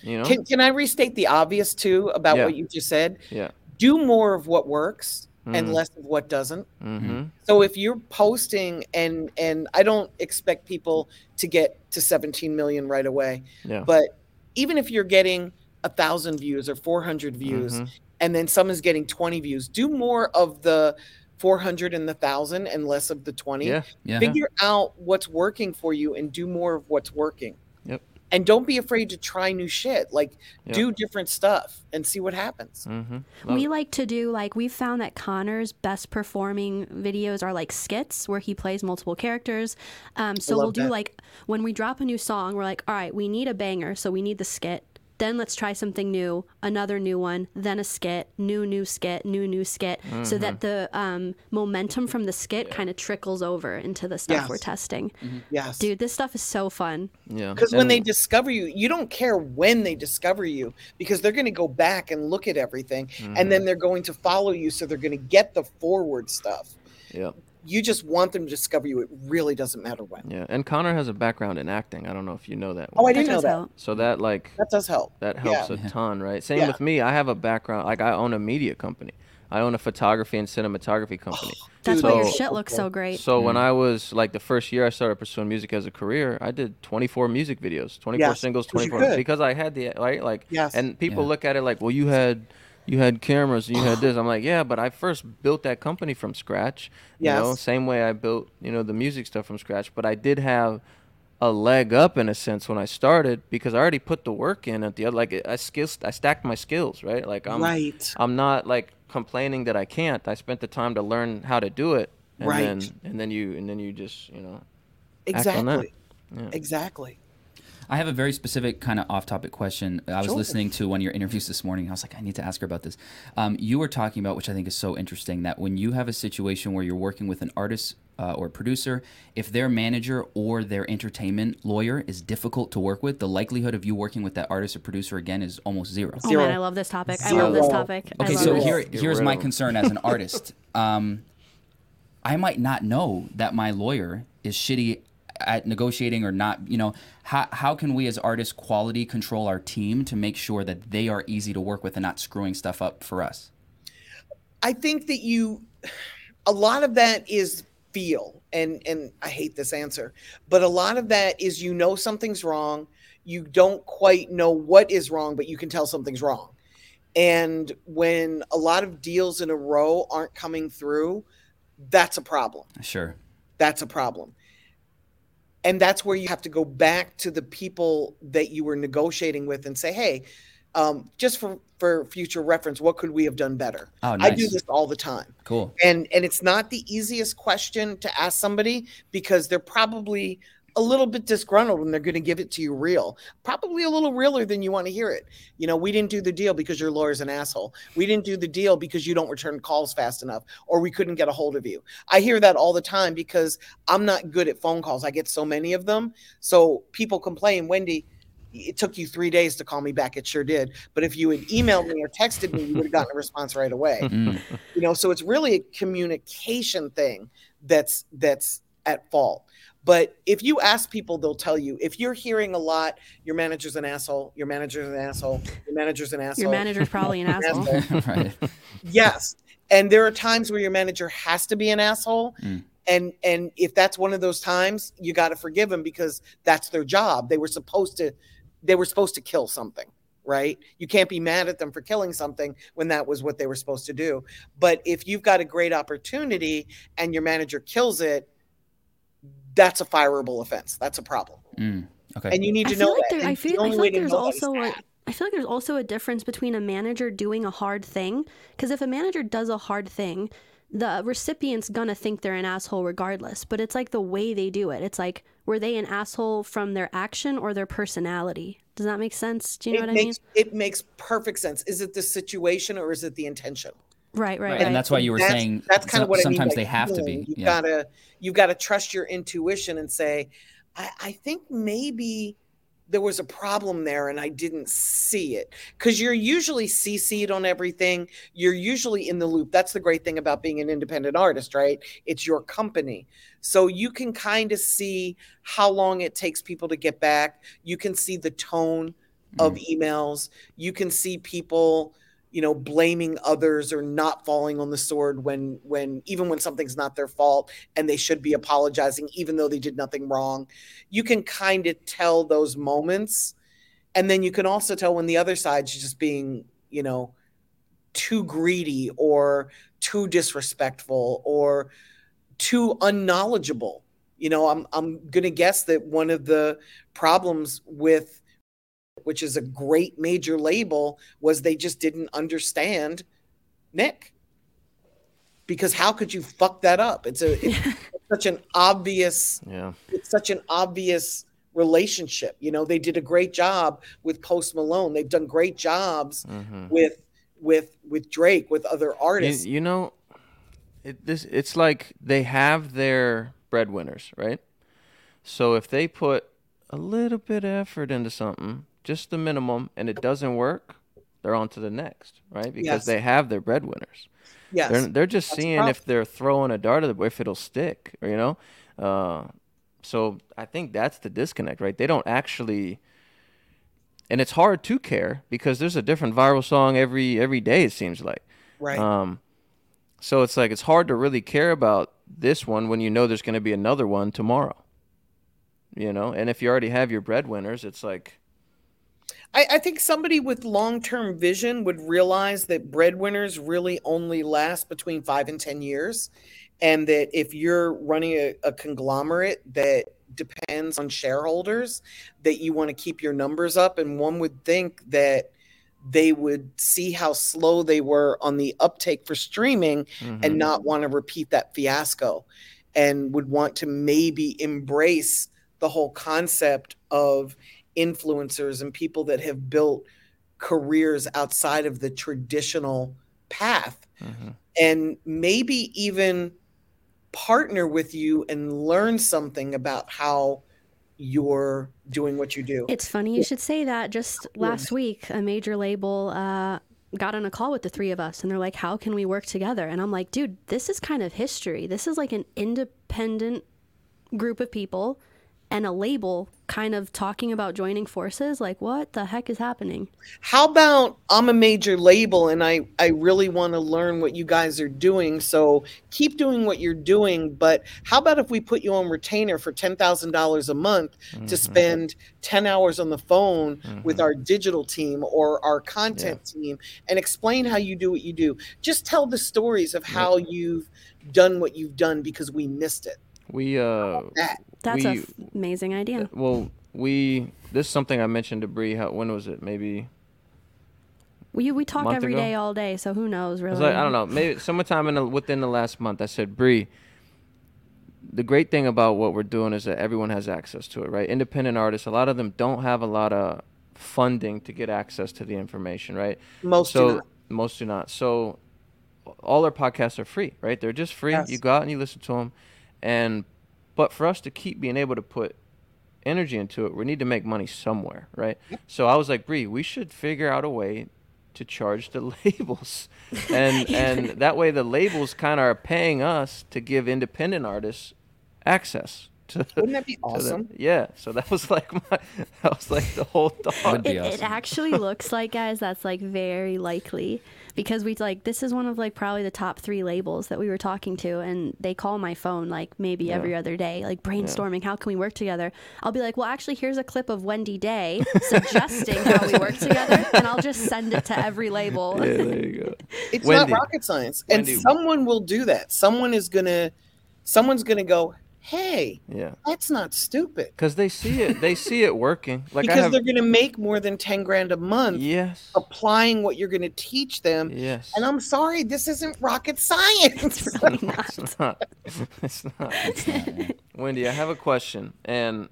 You know? Can can I restate the obvious too about Yeah. what you just said? yeah. Do more of what works and Mhm. less of what doesn't. Mm-hmm. So if you're posting and and I don't expect people to get to 17 million right away, Yeah. but even if you're getting a thousand views or 400 views, Mhm. and then someone's getting 20 views, do more of the 400 and the thousand and less of the 20. Yeah. Yeah. Figure out what's working for you and do more of what's working. Yep. And don't be afraid to try new shit. Like Yep. do different stuff and see what happens. Mm-hmm. We like to do like we've found that Connor's best performing videos are like skits where he plays multiple characters. Um, so we'll do that. like when we drop a new song, we're like, all right, we need a banger, so we need the skit. Then let's try something new, another new one, then a skit, new new skit, new new skit, so that mm-hmm. the um, momentum from the skit kind of trickles over into the stuff we're Yes. testing. Mm-hmm. Yes. Dude, this stuff is so fun. yeah. Because when they discover you, you don't care when they discover you because they're going to go back and look at everything and then mm-hmm. they're going to follow you. So they're going to get the forward stuff. Yeah. You just want them to discover you. It really doesn't matter when. Yeah. And Connor has a background in acting. I don't know if you know that. Oh, I That didn't know that. help. So that like That does help. that helps Yeah. a ton, right? Same Yeah. with me. I have a background like I own a media company. I own a photography and cinematography company. That's Dude, why your shit looks so great. So when I was like the first year I started pursuing music as a career, I did 24 music videos, 24 Yes, singles, 'cause you 24 because I had the right like Yes. and people Yeah. look at it like, "Well, you had you had cameras and you had this." I'm like, "Yeah, but I first built that company from scratch." You know, same way I built, you know, the music stuff from scratch, but I did have a leg up in a sense when I started because I already put the work in at the other like I skills I stacked my skills, right? Like I'm right. I'm not like complaining that I can't. I spent the time to learn how to do it, and Right. then and then you and then you just you know act on that. Exactly. Yeah. Exactly. I have a very specific kind of off-topic question. I was Sure. listening to one of your interviews this morning. And I was like, I need to ask her about this. Um, you were talking about, which I think is so interesting, that when you have a situation where you're working with an artist uh, or producer, if their manager or their entertainment lawyer is difficult to work with, the likelihood of you working with that artist or producer again is almost zero. oh Zero. man, I love this topic. I love this topic. Okay, so it. here, here's my concern as an artist. Um, I might not know that my lawyer is shitty at negotiating or not. You know, how how can we as artists quality control our team to make sure that they are easy to work with and not screwing stuff up for us? I think that you, a lot of that is feel, and and I hate this answer, but a lot of that is you know something's wrong, you don't quite know what is wrong, but you can tell something's wrong, and when a lot of deals in a row aren't coming through, that's a problem. Sure. That's a problem. And that's where you have to go back to the people that you were negotiating with and say, hey, um, just for, for future reference, what could we have done better? Oh, I do this all the time. Cool. And and it's not the easiest question to ask somebody because they're probably a little bit disgruntled and they're going to give it to you real. Probably a little realer than you want to hear it. You know, we didn't do the deal because your lawyer's an asshole. We didn't do the deal because you don't return calls fast enough or we couldn't get a hold of you. I hear that all the time because I'm not good at phone calls. I get so many of them. So people complain, Wendy, it took you three days to call me back. It sure did. But if you had emailed me or texted me, you would have gotten a response right away. Mm. You know, so it's really a communication thing that's that's at fault. But if you ask people, they'll tell you. If you're hearing a lot, your manager's an asshole. Your manager's an asshole. Your manager's an asshole. Your manager's probably an asshole. right. yes, and there are times where your manager has to be an asshole. Mm. And and if that's one of those times, you got to forgive them because that's their job. They were supposed to they were supposed to kill something, right? You can't be mad at them for killing something when that was what they were supposed to do. But if you've got a great opportunity and your manager kills it, that's a fireable offense. That's a problem. Mm. Okay. And you need I to feel know like that. there, And I the feel, I feel like there's know that is also a, that. I feel like there's also a difference between a manager doing a hard thing because if a manager does a hard thing, the recipient's gonna think they're an asshole regardless. But it's like the way they do it. It's like were they an asshole from their action or their personality? Does that make sense? Do you know it what I mean? it makes perfect sense. Is it the situation or is it the intention? Right, right, Right, right. and that's why you were That's- saying that's kind so- of what I mean sometimes they have to be. You've Yeah. gotta you've got to trust your intuition and say, I, I think maybe there was a problem there and I didn't see it. Because you're usually CC'd on everything. You're usually in the loop. That's the great thing about being an independent artist, right? It's your company. So you can kind of see how long it takes people to get back. You can see the tone of mm. emails. You can see people you know blaming others or not falling on the sword when when even when something's not their fault and they should be apologizing even though they did nothing wrong. You can kind of tell those moments and then you can also tell when the other side's just being you know too greedy or too disrespectful or too unknowledgeable. You know i'm i'm going to guess that one of the problems with which is a great major label, was they just didn't understand Nick. Because how could you fuck that up? It's a it's such an obvious Yeah. it's such an obvious relationship. You know, they did a great job with Post Malone. They've done great jobs hmm with with with Drake, with other You, artists. you know, it, this it's like they have their breadwinners, right? So if they put a little bit of effort into something, just the minimum, and it doesn't work, they're on to the next, right? Because Yes. they have their breadwinners. yes. They're they're just That's seeing if they're throwing a dart at the, if it'll stick, or you know. Uh, so I think that's the disconnect, right? They don't actually, and it's hard to care because there's a different viral song every every day. It seems like. right. Um, so it's like it's hard to really care about this one when you know there's going to be another one tomorrow. You know, and if you already have your breadwinners, it's like I, I think somebody with long term vision would realize that breadwinners really only last between five and 10 years. And that if you're running a, a conglomerate that depends on shareholders, that you want to keep your numbers up. And one would think that they would see how slow they were on the uptake for streaming mhm. and not want to repeat that fiasco and would want to maybe embrace the whole concept of influencers and people that have built careers outside of the traditional path Mhm. and maybe even partner with you and learn something about how you're doing what you do. It's funny you should say that. Just last week, a major label uh, got on a call with the three of us, and they're like, "How can we work together?" And I'm like, "Dude, this is kind of history. This is like an independent group of people." And a label kind of talking about joining forces, like what the heck is happening? How about I'm a major label and I I really want to learn what you guys are doing. So keep doing what you're doing, but how about if we put you on retainer for $10,000 a month to Mhm. spend 10 hours on the phone with Mhm. our digital team or our content team and explain how you do what you do. Just tell the stories of how you've done what you've done because we missed it. we uh That That's We- a f- amazing idea. Uh, well we this is something I mentioned to Bree. How when was it? Maybe We we talk month every ago? day, all day, so who knows? I Really, was like, I don't know, maybe sometime in the, within the last month, I said, Bree, the great thing about what we're doing is that everyone has access to it, right? Independent artists, a lot of them don't have a lot of funding to get access to the information, right? most do not. most do not. So all our podcasts are free, right? They're just free. Yes. You go out and you listen to them, and but for us to keep being able to put energy into it, we need to make money somewhere, right? So I was like, Bree, we should figure out a way to charge the labels, and and that way the labels kind of are paying us to give independent artists access to Wouldn't that be to the- awesome? yeah. So that was like my that was like the whole thought. Would be It, it actually looks like, guys, that's like very likely because we like this is one of like probably the top three labels that we were talking to, and they call my phone like maybe every other day, like brainstorming how can we work together. I'll be like, well, actually, here's a clip of Wendy Day suggesting how we work together, and I'll just send it to every label. Yeah, there you go. It's Wendy. not rocket science, and Wendy. someone will do that. Someone is gonna, someone's gonna go, "Hey, Yeah. that's not stupid," Because they see it, they see it working. Like because I have, they're gonna make more than ten grand a month yes, applying what you're gonna teach them. yes. And I'm sorry, this isn't rocket science. Really No, not. It's not. It's not. Wendy, I have a question, and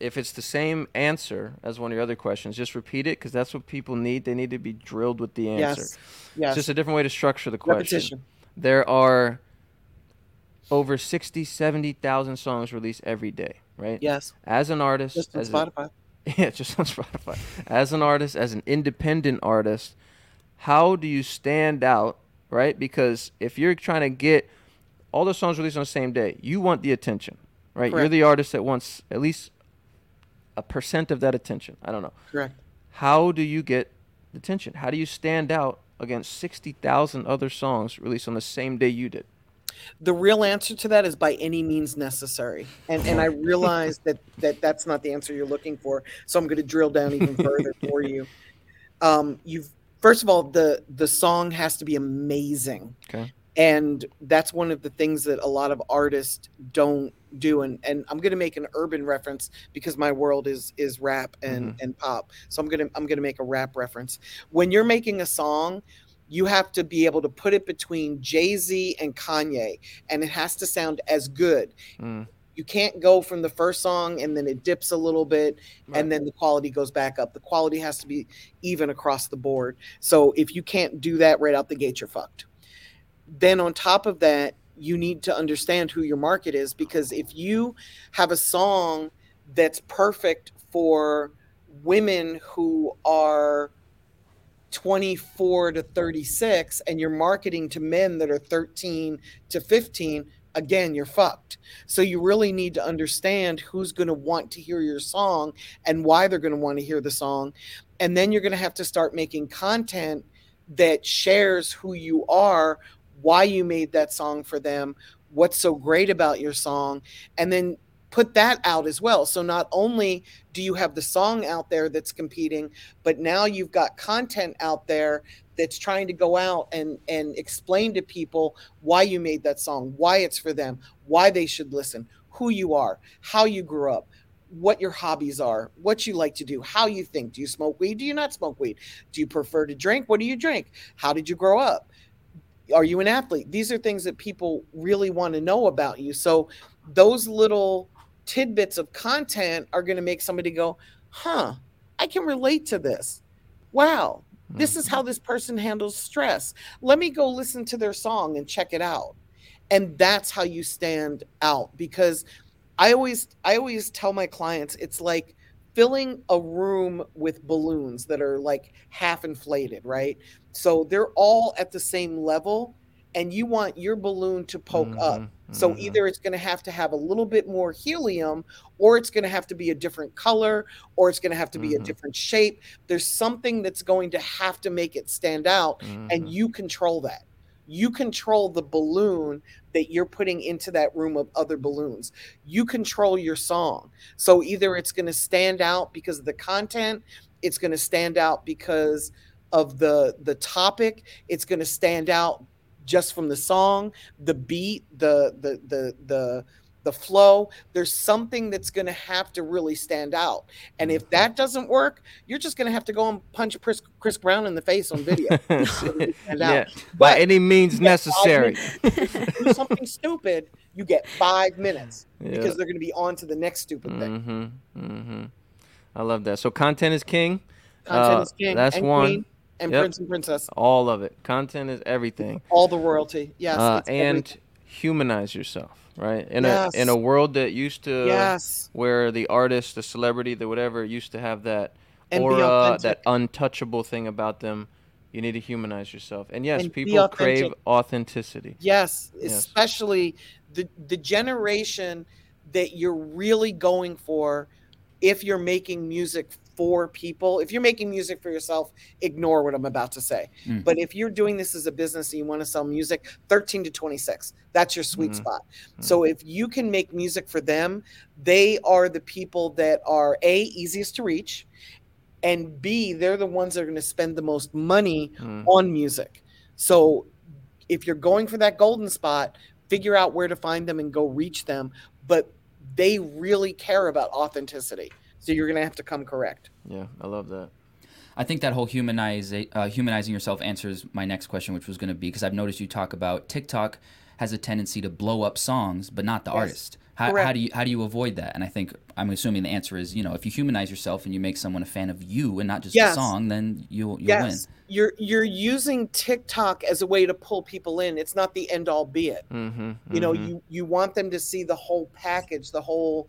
if it's the same answer as one of your other questions, just repeat it because that's what people need. They need to be drilled with the answer. yes, It's yes. just a different way to structure the question. Repetition. There are over 60, 70,000 songs released every day, right? Yes, As an artist, just on as a- Spotify. Yeah, just on Spotify. As an artist, as an independent artist, how do you stand out, right? Because if you're trying to get all the songs released on the same day, you want the attention, right? You're the artist that wants at least a percent of that attention. I don't know. Correct. How do you get attention? How do you stand out against 60,000 other songs released on the same day you did? The real answer to that is by any means necessary, and and I realize that that that's not the answer you're looking for. So I'm going to drill down even further for you. Um, you've first of all the the song has to be amazing. Okay. and that's one of the things that a lot of artists don't do and and I'm going to make an urban reference because my world is is rap and and pop so I'm going to I'm going to make a rap reference when you're making a song you have to be able to put it between Jay-Z and Kanye and it has to sound as good Mm. you can't go from the first song and then it dips a little bit Right. and then the quality goes back up the quality has to be even across the board so if you can't do that right out the gate you're fucked then on top of that you need to understand who your market is because if you have a song that's perfect for women who are 24 to 36 and you're marketing to men that are 13 to 15 again you're fucked. So you really need to understand who's going to want to hear your song and why they're going to want to hear the song. And then you're going to have to start making content that shares who you are why you made that song for them, what's so great about your song, and then put that out as well. So not only do you have the song out there that's competing, but now you've got content out there that's trying to go out and and explain to people why you made that song, why it's for them, why they should listen, who you are, how you grew up, what your hobbies are, what you like to do, how you think. Do you smoke weed? Do you not smoke weed? Do you prefer to drink? What do you drink? How did you grow up? are you an athlete these are things that people really want to know about you so those little tidbits of content are going to make somebody go huh i can relate to this. Wow this is how this person handles stress. Let me go listen to their song and check it out. And that's how you stand out because i always i always tell my clients it's like filling a room with balloons that are like half inflated right? So they're all at the same level and you want your balloon to poke up. Mhm, so mhm. either it's going to have to have a little bit more helium or it's going to have to be a different color or it's going to have to be a Mhm. different shape there's something that's going to have to make it stand out Mhm. and you control that you control the balloon that you're putting into that room of other balloons you control your song so either it's going to stand out because of the content it's going to stand out because of the the topic it's going to stand out just from the song the beat the the the the the flow there's something that's going to have to really stand out and if that doesn't work you're just going to have to go and punch chris, chris brown in the face on video yeah, by any means you get five necessary. If you do something stupid you get five minutes Yeah. because they're going to be on to the next stupid thing Mm-hmm. Mm-hmm. I love that. So content is king. content Uh, is king that's one. queen and Yep. prince and princess All of it. Content is everything. all the royalty yes uh, it's and everything. humanize yourself, right? In a in a world that used to Yes. where the artist, the celebrity, the whatever used to have that And aura, that untouchable thing about them. You need to humanize yourself. And yes, And people crave authenticity. Yes, Yes. especially the the generation that you're really going for if you're making music for people. If you're making music for yourself, ignore what I'm about to say. Mm. But if you're doing this as a business and you want to sell music, 13 to 26, that's your sweet Mhm. spot. So if you can make music for them, they are the people that are A easiest to reach and B they're the ones that are going to spend the most money Mm. on music. So if you're going for that golden spot, figure out where to find them and go reach them. But they really care about authenticity. So you're going to have to come correct. Yeah, I love that. I think that whole humanize, uh, humanizing yourself answers my next question, which was going to be because I've noticed you talk about TikTok has a tendency to blow up songs, but not the Yes. artist. How, how do you how do you avoid that? And I think I'm assuming the answer is you know if you humanize yourself and you make someone a fan of you and not just Yes. the song, then you'll you'll yes. You're you're using TikTok as a way to pull people in. It's not the end all be it. Mm-hmm, You know, you you want them to see the whole package, the whole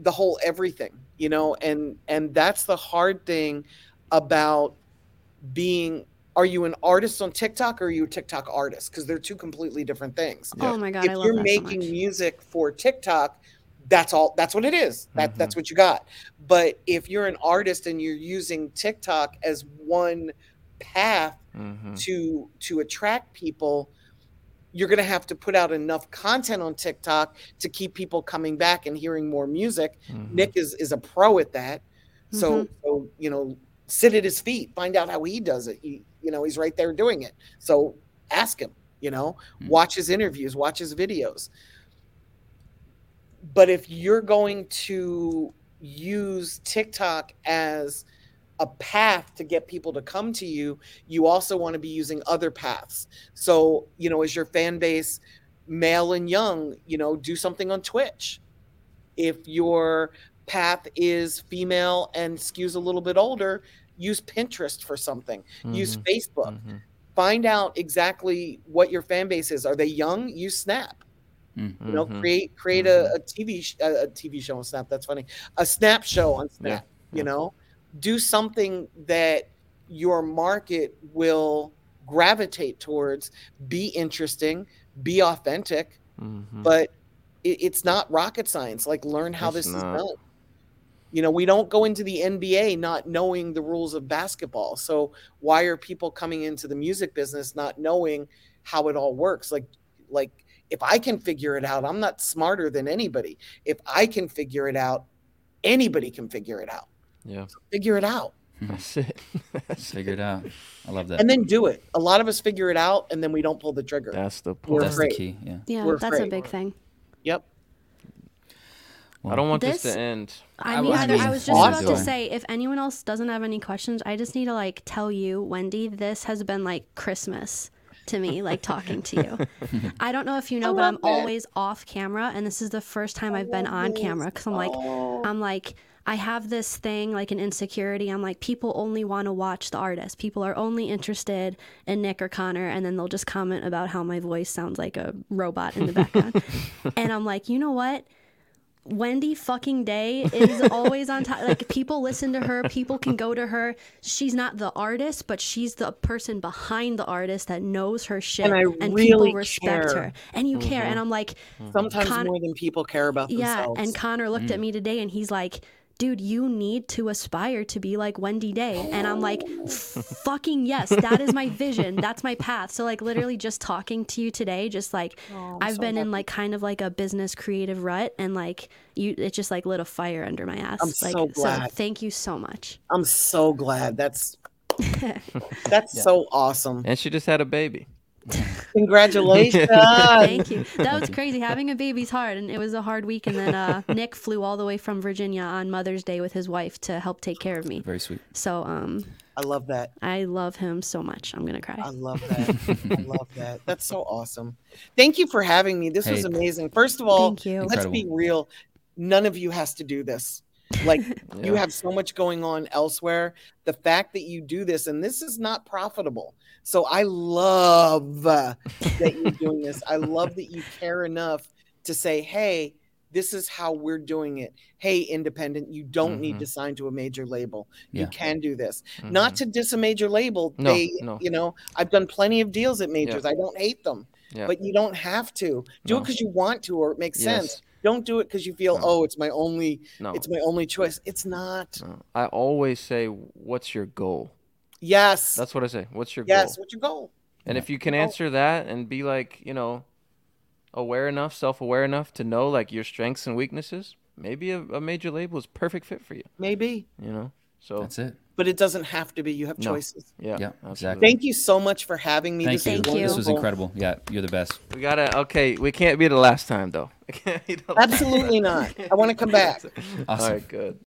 the whole everything, you know, and and that's the hard thing about being are you an artist on TikTok or are you a TikTok artist? Because they're two completely different things. Yeah. Oh my god, if I love you're that making so music for TikTok, that's all that's what it is. That Mhm. that's what you got. But if you're an artist and you're using TikTok as one path mm-hmm. to to attract people, you're going to have to put out enough content on TikTok to keep people coming back and hearing more music. Mm-hmm. Nick is is a pro at that. So Mhm. so you know, sit at his feet, find out how he does it. He, you know, he's right there doing it. So ask him, you know, Hmm. watch his interviews, watch his videos. But if you're going to use TikTok as a path to get people to come to you, you also want to be using other paths. So, you know, as your fan base male and young, you know, do something on Twitch. If your path is female and skews a little bit older, use Pinterest for something. Use Mhm. Facebook. Mhm. Find out exactly what your fan base is. Are they young? Use Snap. You know, Mhm. create create a, a TV sh- a, a TV show on Snap. That's funny. A Snap show on Snap. yeah. You know, do something that your market will gravitate towards. Be interesting. Be authentic. Mhm. But it, it's not rocket science. Like learn how It's this not. is done. You know, we don't go into the NBA not knowing the rules of basketball. So why are people coming into the music business not knowing how it all works? Like, like if I can figure it out, I'm not smarter than anybody. If I can figure it out, anybody can figure it out. Yeah, Figure it out that's it. That's Figure it out. I love that. and then do it. A lot of us figure it out and then we don't pull the trigger. That's the We're point. That's afraid. the key. Yeah. Yeah, we're that's a big thing. Yep. I don't want this, This- to end. I I mean, was I was just about to say, if anyone else doesn't have any questions, I just need to like tell you, Wendy, this has been like Christmas to me, like talking to you. I don't know if you know, but I'm it. always off camera, and this is the first time I've been on camera because I'm like, Oh. I'm like, I have this thing like an insecurity. I'm like, people only want to watch the artist. People are only interested in Nick or Connor, and then they'll just comment about how my voice sounds like a robot in the background. and I'm like, you know what? Wendy fucking Day is always on top. Like people listen to her, people can go to her. She's not the artist, but she's the person behind the artist that knows her shit, And people really respect care. her, and you care. Mm-hmm. And I'm like, Sometimes Con- more than people care about yeah. themselves. And Connor looked at mm. me today, and he's like. Dude, you need to aspire to be like Wendy Day. And I'm like, fucking yes, that is my vision. That's my path. So, like, literally just talking to you today, just like, Oh, I'm I've so been in like kind of like a business creative rut and like you it just like lit a fire under my ass I'm like so glad. thank you so much I'm so glad. That's that's so awesome. And she just had a baby. Congratulations. thank you that was crazy having a baby's hard and it was a hard week and then uh nick flew all the way from virginia on mother's day with his wife to help take care of me Very sweet. so um I love that. i love him so much i'm gonna cry I love that. I love that. That's so awesome. Thank you for having me. This was amazing. First of all, Thank you. let's be real. None of you has to do this. Like you have so much going on elsewhere. The fact that you do this and this is not profitable. So I love uh, that you're doing this. I love that you care enough to say, "Hey, this is how we're doing it. Hey, independent, you don't need Mhm. to sign to a major label. You can do this. Not Mhm. to diss a major label. No, they, no. you know, I've done plenty of deals at majors. I don't hate them, Yeah. but you don't have to do it because you want to or it makes sense. Don't do it because you feel, No. oh, it's my only, no. it's my only choice. It's not. no. I always say, "What's your goal?" Yes. That's what I say. What's your yes. goal? What's your goal? And if you can answer that and be like, you know, aware enough, self-aware enough to know like your strengths and weaknesses, maybe a, a major label is perfect fit for you. Maybe, You know. So That's it. but it doesn't have to be. You have No. choices. yeah, Yeah, absolutely. exactly. Thank you so much for having me. Thank this you. was Thank you. This was incredible. Yeah, you're the best. We gotta. Okay, we can't be the last time though. We can't be the last Absolutely not. I want to come back. Awesome. All right, good.